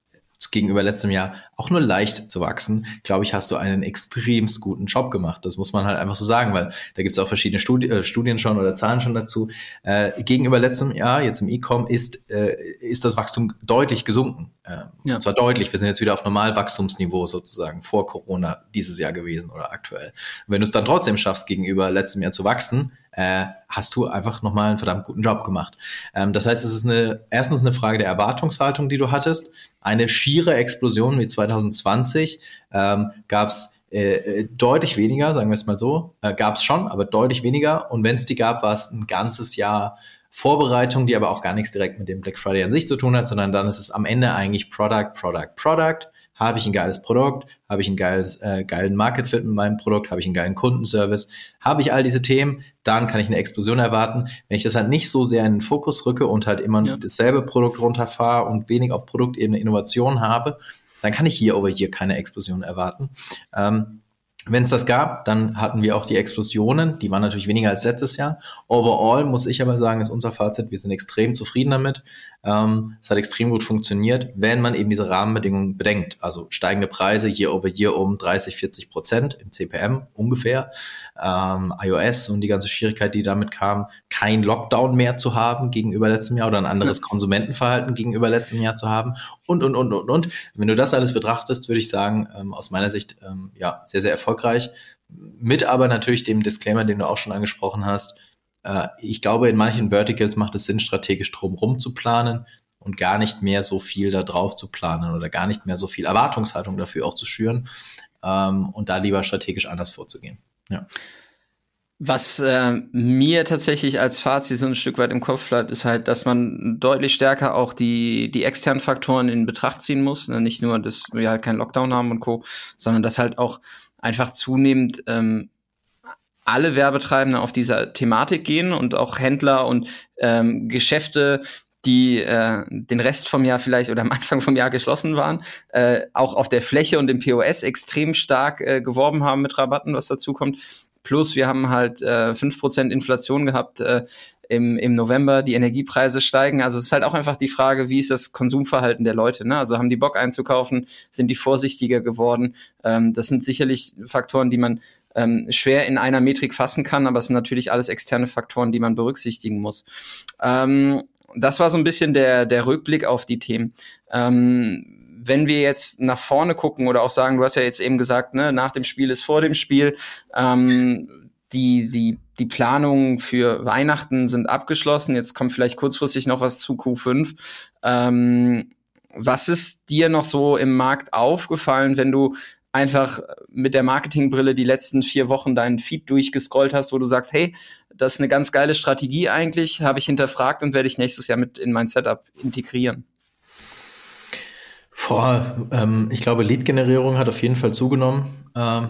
gegenüber letztem Jahr auch nur leicht zu wachsen, glaube ich, hast du einen extremst guten Job gemacht. Das muss man halt einfach so sagen, weil da gibt es auch verschiedene Studi äh, Studien schon oder Zahlen schon dazu. Äh, gegenüber letztem Jahr, jetzt im E-Com, ist, äh, ist das Wachstum deutlich gesunken. Äh, ja. Und zwar deutlich. Wir sind jetzt wieder auf Normalwachstumsniveau sozusagen vor Corona dieses Jahr gewesen oder aktuell. Und wenn du es dann trotzdem schaffst, gegenüber letztem Jahr zu wachsen, äh, hast du einfach nochmal einen verdammt guten Job gemacht. Ähm, das heißt, es ist eine, erstens eine Frage der Erwartungshaltung, die du hattest. Eine schiere Explosion wie 2020 ähm, gab es äh, äh, deutlich weniger, sagen wir es mal so. Äh, gab es schon, aber deutlich weniger. Und wenn es die gab, war es ein ganzes Jahr Vorbereitung, die aber auch gar nichts direkt mit dem Black Friday an sich zu tun hat, sondern dann ist es am Ende eigentlich Product, Product, Product. Habe ich ein geiles Produkt? Habe ich einen geiles, äh, geilen Market Fit mit meinem Produkt? Habe ich einen geilen Kundenservice? Habe ich all diese Themen? Dann kann ich eine Explosion erwarten. Wenn ich das halt nicht so sehr in den Fokus rücke und halt immer ja. dasselbe Produkt runterfahre und wenig auf Produktebene Innovation habe, dann kann ich hier over hier keine Explosion erwarten. Ähm, wenn es das gab, dann hatten wir auch die Explosionen. Die waren natürlich weniger als letztes Jahr. Overall muss ich aber sagen, ist unser Fazit, wir sind extrem zufrieden damit. Ähm, es hat extrem gut funktioniert, wenn man eben diese Rahmenbedingungen bedenkt. Also steigende Preise year over year um 30, 40 Prozent im CPM ungefähr. Ähm, iOS und die ganze Schwierigkeit, die damit kam, kein Lockdown mehr zu haben gegenüber letztem Jahr oder ein anderes ja. Konsumentenverhalten gegenüber letztem Jahr zu haben und, und, und, und, und. Wenn du das alles betrachtest, würde ich sagen, ähm, aus meiner Sicht, ähm, ja, sehr, sehr erfolgreich. Mit aber natürlich dem Disclaimer, den du auch schon angesprochen hast, ich glaube, in manchen Verticals macht es Sinn, strategisch drumherum zu planen und gar nicht mehr so viel da drauf zu planen oder gar nicht mehr so viel Erwartungshaltung dafür auch zu schüren ähm, und da lieber strategisch anders vorzugehen. Ja. Was äh, mir tatsächlich als Fazit so ein Stück weit im Kopf bleibt, ist halt, dass man deutlich stärker auch die, die externen Faktoren in Betracht ziehen muss. Ne? Nicht nur, dass wir halt keinen Lockdown haben und Co., sondern dass halt auch einfach zunehmend ähm, alle Werbetreibende auf dieser Thematik gehen und auch Händler und ähm, Geschäfte, die äh, den Rest vom Jahr vielleicht oder am Anfang vom Jahr geschlossen waren, äh, auch auf der Fläche und im POS extrem stark äh, geworben haben mit Rabatten, was dazu kommt. Plus wir haben halt äh, 5% Inflation gehabt äh, im, im November, die Energiepreise steigen. Also es ist halt auch einfach die Frage, wie ist das Konsumverhalten der Leute? Ne? Also haben die Bock einzukaufen, sind die vorsichtiger geworden? Ähm, das sind sicherlich Faktoren, die man ähm, schwer in einer Metrik fassen kann, aber es sind natürlich alles externe Faktoren, die man berücksichtigen muss. Ähm, das war so ein bisschen der, der Rückblick auf die Themen. Ähm, wenn wir jetzt nach vorne gucken oder auch sagen, du hast ja jetzt eben gesagt, ne, nach dem Spiel ist vor dem Spiel, ähm, die, die, die Planungen für Weihnachten sind abgeschlossen. Jetzt kommt vielleicht kurzfristig noch was zu Q5. Ähm, was ist dir noch so im Markt aufgefallen, wenn du einfach mit der Marketingbrille die letzten vier Wochen deinen Feed durchgescrollt hast, wo du sagst, hey, das ist eine ganz geile Strategie eigentlich, habe ich hinterfragt und werde ich nächstes Jahr mit in mein Setup integrieren? Boah, ähm, ich glaube, Lead-Generierung hat auf jeden Fall zugenommen. Ähm,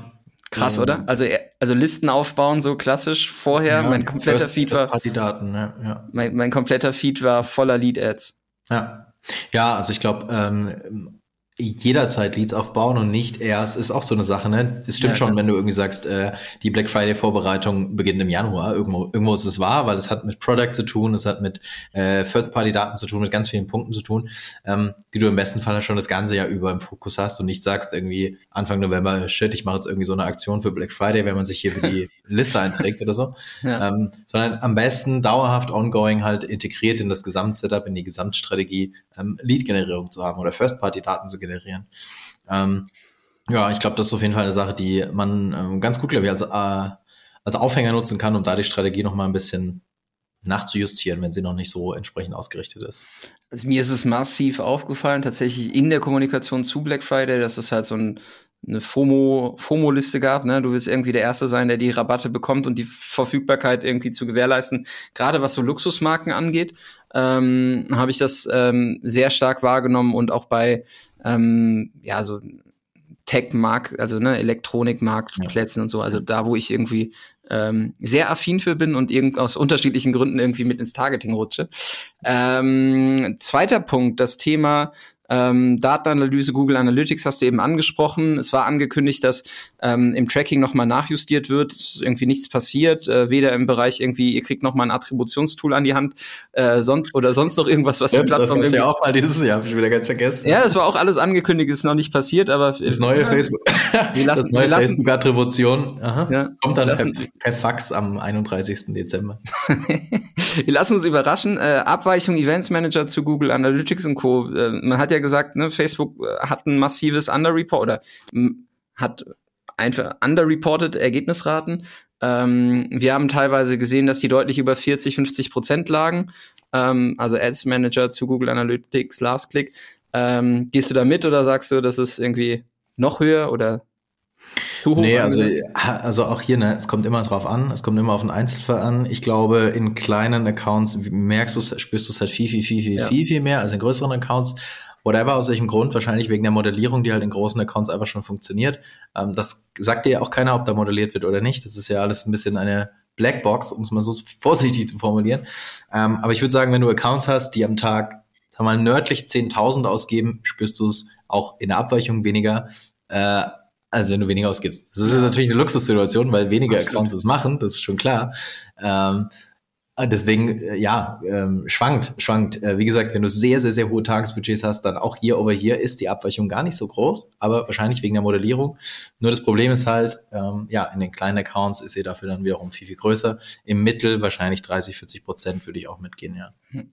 Krass, oder? Also, also Listen aufbauen, so klassisch vorher. Ja, mein kompletter first, Feed war. Ja, ja. Mein, mein kompletter Feed war voller Lead-Ads. Ja. Ja, also ich glaube, ähm, jederzeit Leads aufbauen und nicht erst, ist auch so eine Sache, ne? Es stimmt ja, schon, ja. wenn du irgendwie sagst, äh, die Black Friday Vorbereitung beginnt im Januar. Irgendwo, irgendwo ist es wahr, weil es hat mit Product zu tun, es hat mit äh, First-Party-Daten zu tun, mit ganz vielen Punkten zu tun, ähm, die du im besten Fall schon das ganze Jahr über im Fokus hast und nicht sagst irgendwie Anfang November, shit, ich mache jetzt irgendwie so eine Aktion für Black Friday, wenn man sich hier für die <laughs> Liste einträgt oder so. Ja. Ähm, sondern am besten dauerhaft ongoing halt integriert in das Gesamtsetup, in die Gesamtstrategie, ähm, Lead-Generierung zu haben oder First-Party-Daten zu generieren. Ähm, ja, ich glaube, das ist auf jeden Fall eine Sache, die man ähm, ganz gut, glaube ich, als, äh, als Aufhänger nutzen kann, um da die Strategie noch mal ein bisschen nachzujustieren, wenn sie noch nicht so entsprechend ausgerichtet ist. Also mir ist es massiv aufgefallen, tatsächlich in der Kommunikation zu Black Friday, dass es halt so ein, eine FOMO, FOMO-Liste gab. Ne? Du willst irgendwie der Erste sein, der die Rabatte bekommt und die Verfügbarkeit irgendwie zu gewährleisten. Gerade was so Luxusmarken angeht, ähm, habe ich das ähm, sehr stark wahrgenommen und auch bei ähm, ja so Tech-Markt, also ne, Elektronik-Marktplätzen ja. und so, also da, wo ich irgendwie ähm, sehr affin für bin und irgend aus unterschiedlichen Gründen irgendwie mit ins Targeting rutsche. Ähm, zweiter Punkt, das Thema ähm, Datenanalyse, Google Analytics hast du eben angesprochen. Es war angekündigt, dass ähm, im Tracking nochmal nachjustiert wird, irgendwie nichts passiert, äh, weder im Bereich irgendwie, ihr kriegt nochmal ein Attributionstool an die Hand äh, sonst, oder sonst noch irgendwas, was ja, die Plattform das ja auch mal dieses Jahr, habe ich wieder ganz vergessen. Ja, das war auch alles angekündigt, ist noch nicht passiert, aber das neue ja, Facebook, wir lassen, das neue Facebook Attribution ja, kommt dann lassen, per, per, Fax am 31. Dezember. <laughs> wir lassen uns überraschen. Äh, Abweichung Events Manager zu Google Analytics und Co. Äh, man hat ja gesagt, ne, Facebook äh, hat ein massives Underreport oder hat einfach underreported Ergebnisraten. Ähm, wir haben teilweise gesehen, dass die deutlich über 40, 50 Prozent lagen. Ähm, also Ads Manager zu Google Analytics, Last Click. Ähm, gehst du da mit oder sagst du, das ist irgendwie noch höher oder zu hoch? Nee, also, also auch hier, ne, es kommt immer drauf an, es kommt immer auf den Einzelfall an. Ich glaube, in kleinen Accounts merkst du spürst du es halt viel, viel, viel, viel, ja. viel, viel mehr als in größeren Accounts whatever, aus welchem Grund, wahrscheinlich wegen der Modellierung, die halt in großen Accounts einfach schon funktioniert. Ähm, das sagt dir ja auch keiner, ob da modelliert wird oder nicht. Das ist ja alles ein bisschen eine Blackbox, um es mal so vorsichtig zu formulieren. Ähm, aber ich würde sagen, wenn du Accounts hast, die am Tag sag mal nördlich 10.000 ausgeben, spürst du es auch in der Abweichung weniger, äh, als wenn du weniger ausgibst. Das ist natürlich eine Luxussituation, weil weniger Accounts es machen, das ist schon klar. Ähm, deswegen, äh, ja, ähm, schwankt, schwankt. Äh, wie gesagt, wenn du sehr, sehr, sehr hohe Tagesbudgets hast, dann auch hier over hier ist die Abweichung gar nicht so groß, aber wahrscheinlich wegen der Modellierung. Nur das Problem ist halt, ähm, ja, in den kleinen Accounts ist sie dafür dann wiederum viel, viel größer. Im Mittel wahrscheinlich 30, 40 Prozent würde ich auch mitgehen, ja. Hm.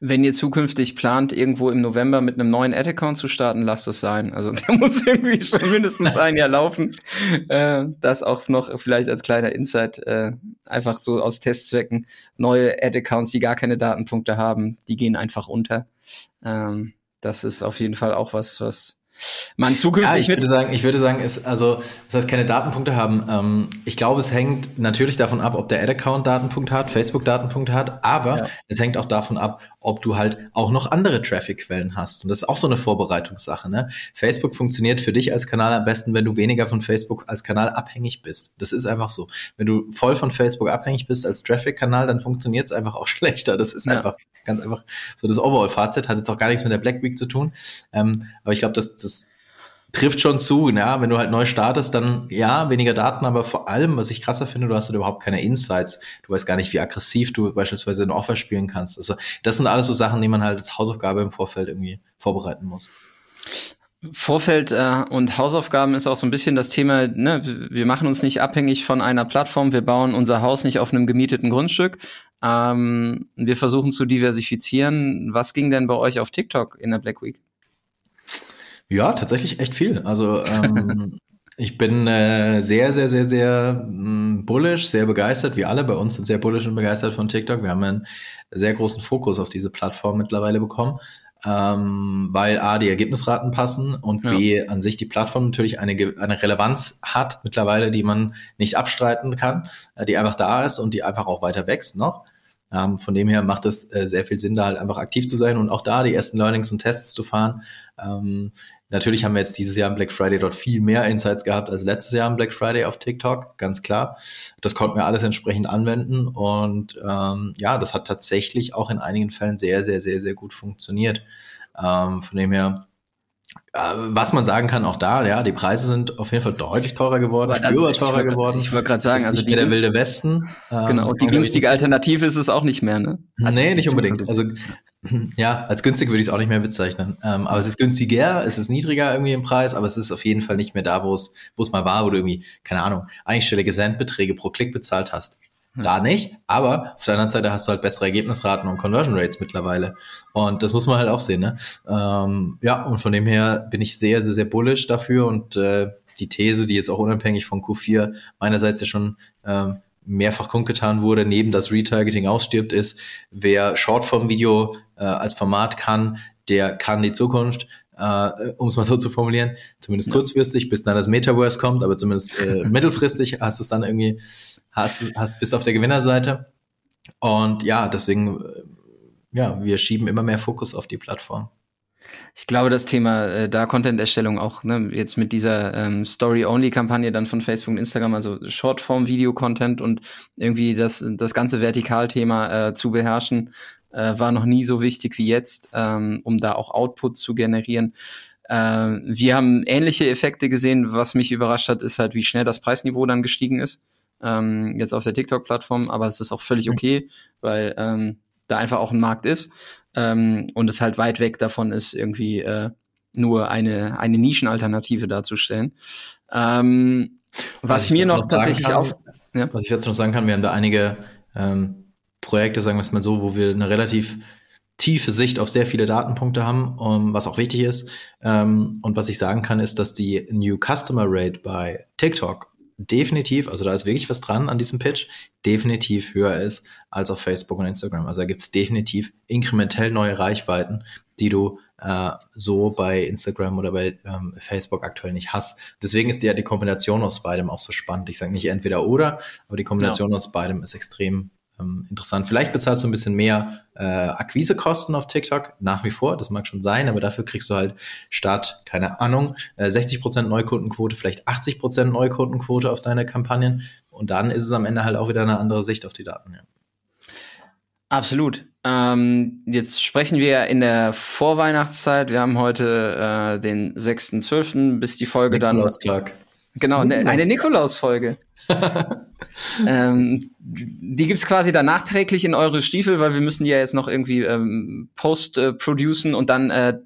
Wenn ihr zukünftig plant, irgendwo im November mit einem neuen Ad-Account zu starten, lasst es sein. Also <laughs> der muss irgendwie schon mindestens ein Jahr laufen. Äh, das auch noch vielleicht als kleiner Insight, äh, einfach so aus Testzwecken. Neue Ad-Accounts, die gar keine Datenpunkte haben, die gehen einfach unter. Ähm, das ist auf jeden Fall auch was, was man zukünftig ja, ich würde sagen, ich würde sagen, es also das heißt keine Datenpunkte haben. Ähm, ich glaube, es hängt natürlich davon ab, ob der Ad-Account Datenpunkte hat, Facebook Datenpunkte hat, aber ja. es hängt auch davon ab, ob du halt auch noch andere Traffic-Quellen hast. Und das ist auch so eine Vorbereitungssache. Ne? Facebook funktioniert für dich als Kanal am besten, wenn du weniger von Facebook als Kanal abhängig bist. Das ist einfach so. Wenn du voll von Facebook abhängig bist als Traffic-Kanal, dann funktioniert es einfach auch <laughs> schlechter. Das ist ja. einfach ganz einfach so das Overall-Fazit. Hat jetzt auch gar nichts mit der Black Week zu tun. Ähm, aber ich glaube, das, das trifft schon zu. Ja, wenn du halt neu startest, dann ja, weniger Daten, aber vor allem, was ich krasser finde, du hast halt überhaupt keine Insights. Du weißt gar nicht, wie aggressiv du beispielsweise ein Offer spielen kannst. Also das sind alles so Sachen, die man halt als Hausaufgabe im Vorfeld irgendwie vorbereiten muss. Vorfeld äh, und Hausaufgaben ist auch so ein bisschen das Thema, ne, wir machen uns nicht abhängig von einer Plattform, wir bauen unser Haus nicht auf einem gemieteten Grundstück. Ähm, wir versuchen zu diversifizieren. Was ging denn bei euch auf TikTok in der Black Week? Ja, tatsächlich echt viel. Also ähm, <laughs> ich bin äh, sehr, sehr, sehr, sehr mh, mm, bullish, sehr begeistert. Wir alle bei uns sind sehr bullish und begeistert von TikTok. Wir haben einen sehr großen Fokus auf diese Plattform mittlerweile bekommen. ähm, weil A, die Ergebnisraten passen und ja. B, an sich die Plattform natürlich eine, eine Relevanz hat mittlerweile, die man nicht abstreiten kann, äh, die einfach da ist und die einfach auch weiter wächst noch. Ähm, von dem her macht es äh, sehr viel Sinn, da halt einfach aktiv zu sein und auch da die ersten Learnings und Tests zu fahren. Ähm, Natürlich haben wir jetzt dieses Jahr am Black Friday dort viel mehr Insights gehabt als letztes Jahr am Black Friday auf TikTok, ganz klar. Das konnten wir alles entsprechend anwenden und ähm, ja, das hat tatsächlich auch in einigen Fällen sehr, sehr, sehr, sehr gut funktioniert. Ähm, von dem her, äh, was man sagen kann, auch da, ja, die Preise sind auf jeden Fall deutlich teurer geworden, spürbar teurer geworden. Ich wollte gerade sagen, also die der wilde Westen. Ähm, genau, und die günstige Alternative ist es auch nicht mehr, ne? Also nee, nicht unbedingt. Also <laughs> ja, als günstig würde ich es auch nicht mehr bezeichnen. Ähm, aber es ist günstiger, es ist niedriger irgendwie im Preis, aber es ist auf jeden Fall nicht mehr da, wo es, wo es mal war, wo du irgendwie, keine Ahnung, einstellige Centbeträge pro Klick bezahlt hast. Da nicht, aber auf der anderen Seite hast du halt bessere Ergebnisraten und Conversion Rates mittlerweile. Und das muss man halt auch sehen, ne? Ähm, ja, und von dem her bin ich sehr, sehr, sehr bullish dafür und äh, die These, die jetzt auch unabhängig von Q4 meinerseits ja schon ähm, mehrfach kundgetan wurde, neben das Retargeting ausstirbt, ist, wer Shortform-Video äh, als Format kann, der kann die Zukunft, äh, um es mal so zu formulieren, zumindest ja. kurzfristig, bis dann das Metaverse kommt, aber zumindest äh, <laughs> mittelfristig hast du es dann irgendwie, hast, hast bis auf der Gewinnerseite. Und ja, deswegen, äh, ja, wir schieben immer mehr Fokus auf die Plattform. Ich glaube, das Thema äh, da Content-Erstellung auch, ne, jetzt mit dieser ähm, Story-Only-Kampagne dann von Facebook und Instagram, also Shortform-Video-Content und irgendwie das, das ganze Vertikalthema äh, zu beherrschen, äh, war noch nie so wichtig wie jetzt, ähm, um da auch Output zu generieren. Äh, wir haben ähnliche Effekte gesehen. Was mich überrascht hat, ist halt, wie schnell das Preisniveau dann gestiegen ist. Ähm, jetzt auf der TikTok-Plattform, aber es ist auch völlig okay, weil ähm, da einfach auch ein Markt ist ähm, und es halt weit weg davon ist, irgendwie äh, nur eine, eine Nischenalternative darzustellen. Ähm, was, was mir noch tatsächlich auf. Ja? Was ich dazu noch sagen kann, wir haben da einige ähm, Projekte, sagen wir es mal so, wo wir eine relativ tiefe Sicht auf sehr viele Datenpunkte haben, um, was auch wichtig ist. Ähm, und was ich sagen kann, ist, dass die New Customer Rate bei TikTok definitiv, also da ist wirklich was dran an diesem Pitch, definitiv höher ist als auf Facebook und Instagram. Also da gibt es definitiv inkrementell neue Reichweiten, die du äh, so bei Instagram oder bei ähm, Facebook aktuell nicht hast. Deswegen ist ja die, die Kombination aus beidem auch so spannend. Ich sage nicht entweder oder, aber die Kombination ja. aus beidem ist extrem ähm, interessant. Vielleicht bezahlst du ein bisschen mehr äh, Akquisekosten auf TikTok, nach wie vor, das mag schon sein, aber dafür kriegst du halt statt, keine Ahnung, äh, 60% Neukundenquote, vielleicht 80% Neukundenquote auf deine Kampagnen und dann ist es am Ende halt auch wieder eine andere Sicht auf die Daten. Ja. Absolut. Ähm, jetzt sprechen wir in der Vorweihnachtszeit. Wir haben heute äh, den 6.12., bis die Folge dann. Genau, eine, eine Nikolaus-Folge. <laughs> ähm, die gibt's quasi dann nachträglich in eure Stiefel, weil wir müssen die ja jetzt noch irgendwie ähm, post-producen und dann äh,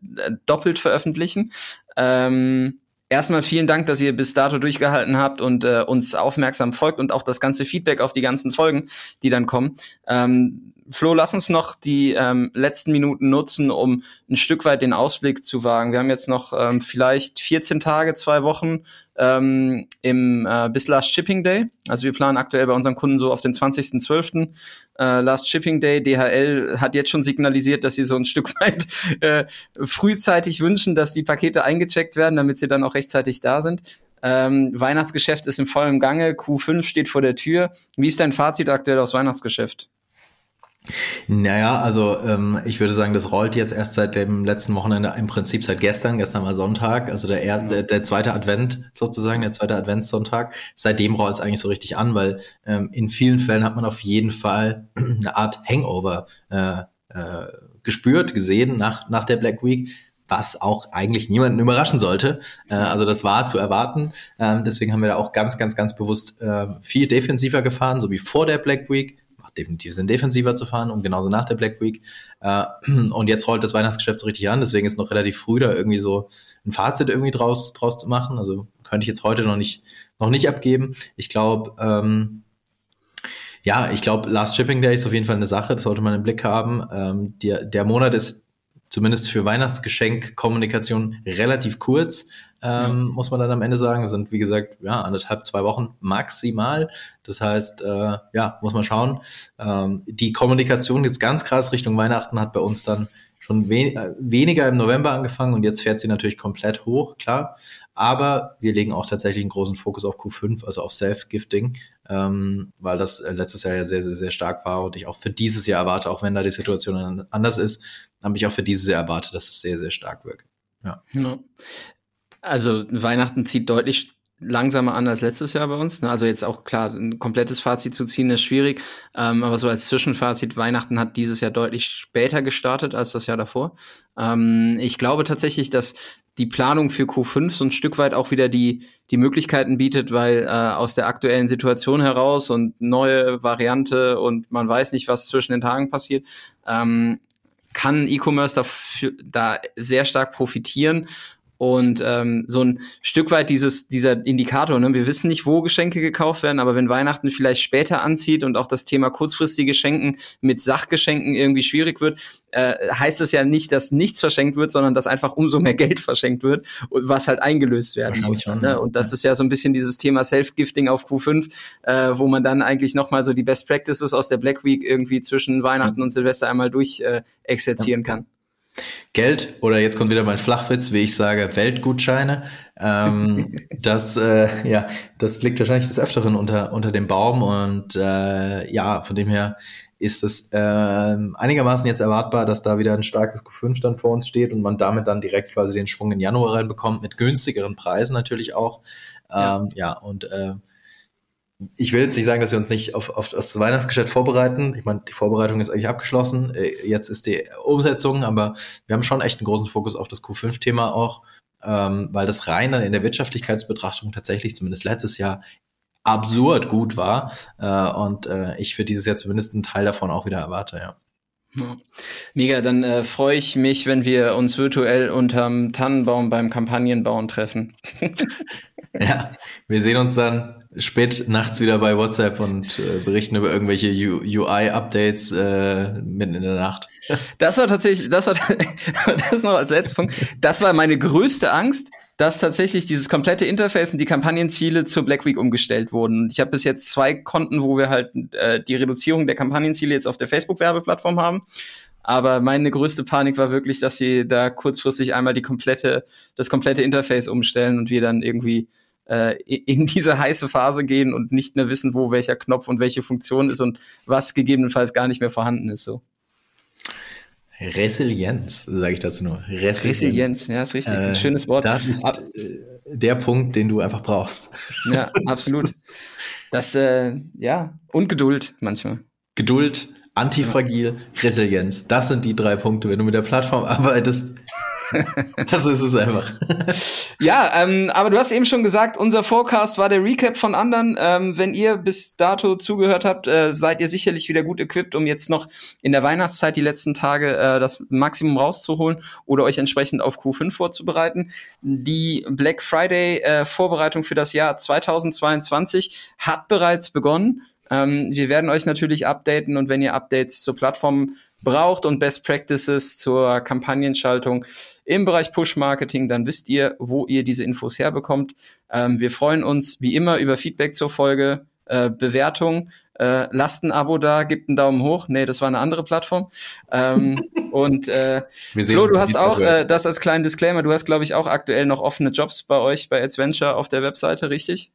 doppelt veröffentlichen. Ähm, erstmal vielen Dank, dass ihr bis dato durchgehalten habt und äh, uns aufmerksam folgt und auch das ganze Feedback auf die ganzen Folgen, die dann kommen. Ähm, Flo, lass uns noch die ähm, letzten Minuten nutzen, um ein Stück weit den Ausblick zu wagen. Wir haben jetzt noch ähm, vielleicht 14 Tage, zwei Wochen ähm, im äh, bis Last Shipping Day. Also wir planen aktuell bei unseren Kunden so auf den 20.12. Äh, Last Shipping Day. DHL hat jetzt schon signalisiert, dass sie so ein Stück <laughs> weit äh, frühzeitig wünschen, dass die Pakete eingecheckt werden, damit sie dann auch rechtzeitig da sind. Ähm, Weihnachtsgeschäft ist im vollen Gange, Q5 steht vor der Tür. Wie ist dein Fazit aktuell aufs Weihnachtsgeschäft? Naja, also ähm, ich würde sagen, das rollt jetzt erst seit dem letzten Wochenende, im Prinzip seit gestern, gestern war Sonntag, also der, er, der, der zweite Advent sozusagen, der zweite Adventssonntag. Seitdem rollt es eigentlich so richtig an, weil ähm, in vielen Fällen hat man auf jeden Fall <clears throat> eine Art Hangover äh, äh, gespürt, gesehen nach, nach der Black Week was auch eigentlich niemanden überraschen sollte. Äh, also das war zu erwarten. Ähm, deswegen haben wir da auch ganz, ganz, ganz bewusst äh, viel defensiver gefahren, so wie vor der Black Week definitiv Sinn, defensiver zu fahren und genauso nach der Black Week. Äh, <clears throat> und jetzt rollt das Weihnachtsgeschäft so richtig an, deswegen ist noch relativ früh da irgendwie so ein Fazit irgendwie draus, draus zu machen. Also könnte ich jetzt heute noch nicht, noch nicht abgeben. Ich glaube, ähm, ja, ich glaube, Last Shipping Day ist auf jeden Fall eine Sache, das sollte man im Blick haben. Ähm, der, der Monat ist zumindest für Weihnachtsgeschenkkommunikation relativ kurz. Ähm, ja. muss man dann am Ende sagen. Das sind, wie gesagt, ja, anderthalb, zwei Wochen maximal. Das heißt, äh, ja, muss man schauen. Ähm, die Kommunikation jetzt ganz krass Richtung Weihnachten hat bei uns dann schon we äh, weniger im November angefangen und jetzt fährt sie natürlich komplett hoch, klar. Aber wir legen auch tatsächlich einen großen Fokus auf Q5, also auf Self-Gifting, ähm, weil das äh, letztes Jahr ja sehr, sehr, sehr stark war und ich auch für dieses Jahr erwarte, auch wenn da die Situation anders ist, habe ich auch für dieses Jahr erwartet, dass es sehr, sehr stark wirkt. Ja. ja. Also Weihnachten zieht deutlich langsamer an als letztes Jahr bei uns. Ne? Also jetzt auch klar, ein komplettes Fazit zu ziehen ist schwierig, ähm, aber so als Zwischenfazit, Weihnachten hat dieses Jahr deutlich später gestartet als das Jahr davor. Ähm, ich glaube tatsächlich, dass die Planung für Q5 so ein Stück weit auch wieder die, die Möglichkeiten bietet, weil äh, aus der aktuellen Situation heraus und neue Variante und man weiß nicht, was zwischen den Tagen passiert, ähm, kann E-Commerce dafür, da sehr stark profitieren und ähm, so ein Stück weit dieses, dieser Indikator, ne? wir wissen nicht, wo Geschenke gekauft werden, aber wenn Weihnachten vielleicht später anzieht und auch das Thema kurzfristige Schenken mit Sachgeschenken irgendwie schwierig wird, äh, heißt es ja nicht, dass nichts verschenkt wird, sondern dass einfach umso mehr Geld verschenkt wird, was halt eingelöst werden muss. Schon, ne? Und das ist ja so ein bisschen dieses Thema Self-Gifting auf Q5, äh, wo man dann eigentlich nochmal so die Best Practices aus der Black Week irgendwie zwischen Weihnachten und Silvester einmal durch äh, exerzieren kann. Geld oder jetzt kommt wieder mein Flachwitz, wie ich sage, Weltgutscheine. Ähm, <laughs> das, äh, ja, das liegt wahrscheinlich des Öfteren unter, unter dem Baum und äh, ja, von dem her ist es äh, einigermaßen jetzt erwartbar, dass da wieder ein starkes Q5 dann vor uns steht und man damit dann direkt quasi den Schwung in Januar reinbekommt, mit günstigeren Preisen natürlich auch. Ähm, ja. ja, und äh, ich will jetzt nicht sagen, dass wir uns nicht auf, auf, auf das Weihnachtsgeschäft vorbereiten. Ich meine, die Vorbereitung ist eigentlich abgeschlossen. Äh, jetzt ist die Umsetzung, aber wir haben schon echt einen großen Fokus auf das Q5-Thema auch, ähm, weil das rein dann in der Wirtschaftlichkeitsbetrachtung tatsächlich, zumindest letztes Jahr, absurd gut war. Äh, und äh, ich für dieses Jahr zumindest einen Teil davon auch wieder erwarte, ja. Ja. Mega, dann äh, freue ich mich, wenn wir uns virtuell unterm Tannenbaum beim Kampagnenbauen treffen. <laughs> ja, wir sehen uns dann spät nachts wieder bei WhatsApp und äh, berichten über irgendwelche UI-Updates äh, mitten in der Nacht. <laughs> Das war tatsächlich, das war <laughs> das noch als letzter Punkt. Das war meine größte Angst, dass tatsächlich dieses komplette Interface und die Kampagnenziele zur Black Week umgestellt wurden. Ich habe bis jetzt zwei Konten, wo wir halt äh, die Reduzierung der Kampagnenziele jetzt auf der Facebook-Werbeplattform haben. Aber meine größte Panik war wirklich, dass sie da kurzfristig einmal die komplette, das komplette Interface umstellen und wir dann irgendwie äh, in diese heiße Phase gehen und nicht mehr wissen, wo welcher Knopf und welche Funktion ist und was gegebenenfalls gar nicht mehr vorhanden ist. So. Resilienz, sage ich dazu nur. Resilienz, Resilienz ja, ist richtig. Ein äh, schönes Wort. Das ist Ab äh, der Punkt, den du einfach brauchst. Ja, absolut. Das, äh, ja, und Geduld manchmal. Geduld, antifragil, Resilienz. Das sind die drei Punkte. Wenn du mit der Plattform <laughs> arbeitest, <laughs> also ist es einfach. <laughs> ja, ähm, aber du hast eben schon gesagt, unser Forecast war der Recap von anderen. Ähm, wenn ihr bis dato zugehört habt, äh, seid ihr sicherlich wieder gut equipped, um jetzt noch in der Weihnachtszeit die letzten Tage äh, das Maximum rauszuholen oder euch entsprechend auf Q5 vorzubereiten. Die Black Friday äh, Vorbereitung für das Jahr 2022 hat bereits begonnen. Ähm, wir werden euch natürlich updaten und wenn ihr Updates zur Plattform braucht und Best Practices zur Kampagnenschaltung im Bereich Push-Marketing, dann wisst ihr, wo ihr diese Infos herbekommt. Ähm, wir freuen uns wie immer über Feedback zur Folge, äh, Bewertung. Äh, lasst ein Abo da, gebt einen Daumen hoch. Nee, das war eine andere Plattform. Ähm, <laughs> und äh, Flo, du hast auch, äh, das als kleinen Disclaimer, du hast, glaube ich, auch aktuell noch offene Jobs bei euch bei Adventure auf der Webseite, richtig?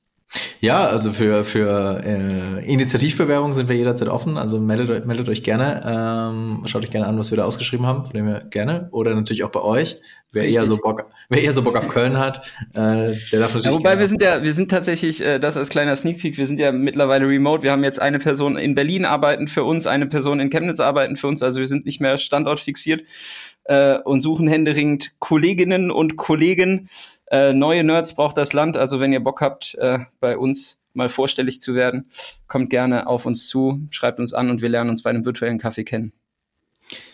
Ja, also für, für äh, Initiativbewerbungen sind wir jederzeit offen. Also meldet, meldet euch gerne. Ähm, schaut euch gerne an, was wir da ausgeschrieben haben, von dem wir gerne. Oder natürlich auch bei euch. Wer eher so Bock, wer eher so Bock auf Köln hat, äh, der darf natürlich. Ja, wobei wir sind ja, wir sind tatsächlich, äh, das als kleiner Sneak Peek, wir sind ja mittlerweile remote. Wir haben jetzt eine Person in Berlin arbeiten für uns, eine Person in Chemnitz arbeiten für uns. Also wir sind nicht mehr standortfixiert äh, und suchen händeringend Kolleginnen und Kollegen äh, neue Nerds braucht das Land. Also wenn ihr Bock habt, äh, bei uns mal vorstellig zu werden, kommt gerne auf uns zu, schreibt uns an und wir lernen uns bei einem virtuellen Kaffee kennen.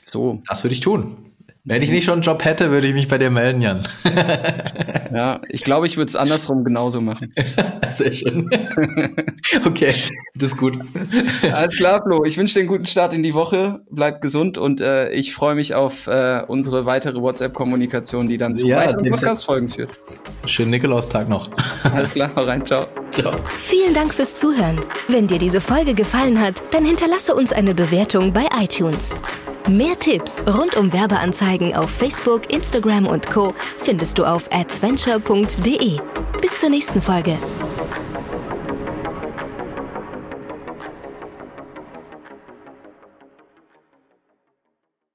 So. Das würde ich tun. Wenn ich nicht schon einen Job hätte, würde ich mich bei dir melden, Jan. <laughs> ja, ich glaube, ich würde es andersrum genauso machen. <laughs> Sehr schön. <laughs> okay, das ist gut. Alles klar, Flo. Ich wünsche dir einen guten Start in die Woche. Bleib gesund und äh, ich freue mich auf äh, unsere weitere WhatsApp-Kommunikation, die dann zu ja, weiteren Podcast-Folgen führt. Schönen Nikolaustag noch. Alles klar, hau rein, ciao. Ciao. Vielen Dank fürs Zuhören. Wenn dir diese Folge gefallen hat, dann hinterlasse uns eine Bewertung bei iTunes. Mehr Tipps rund um Werbeanzeigen auf Facebook, Instagram und Co. findest du auf adventure.de. Bis zur nächsten Folge.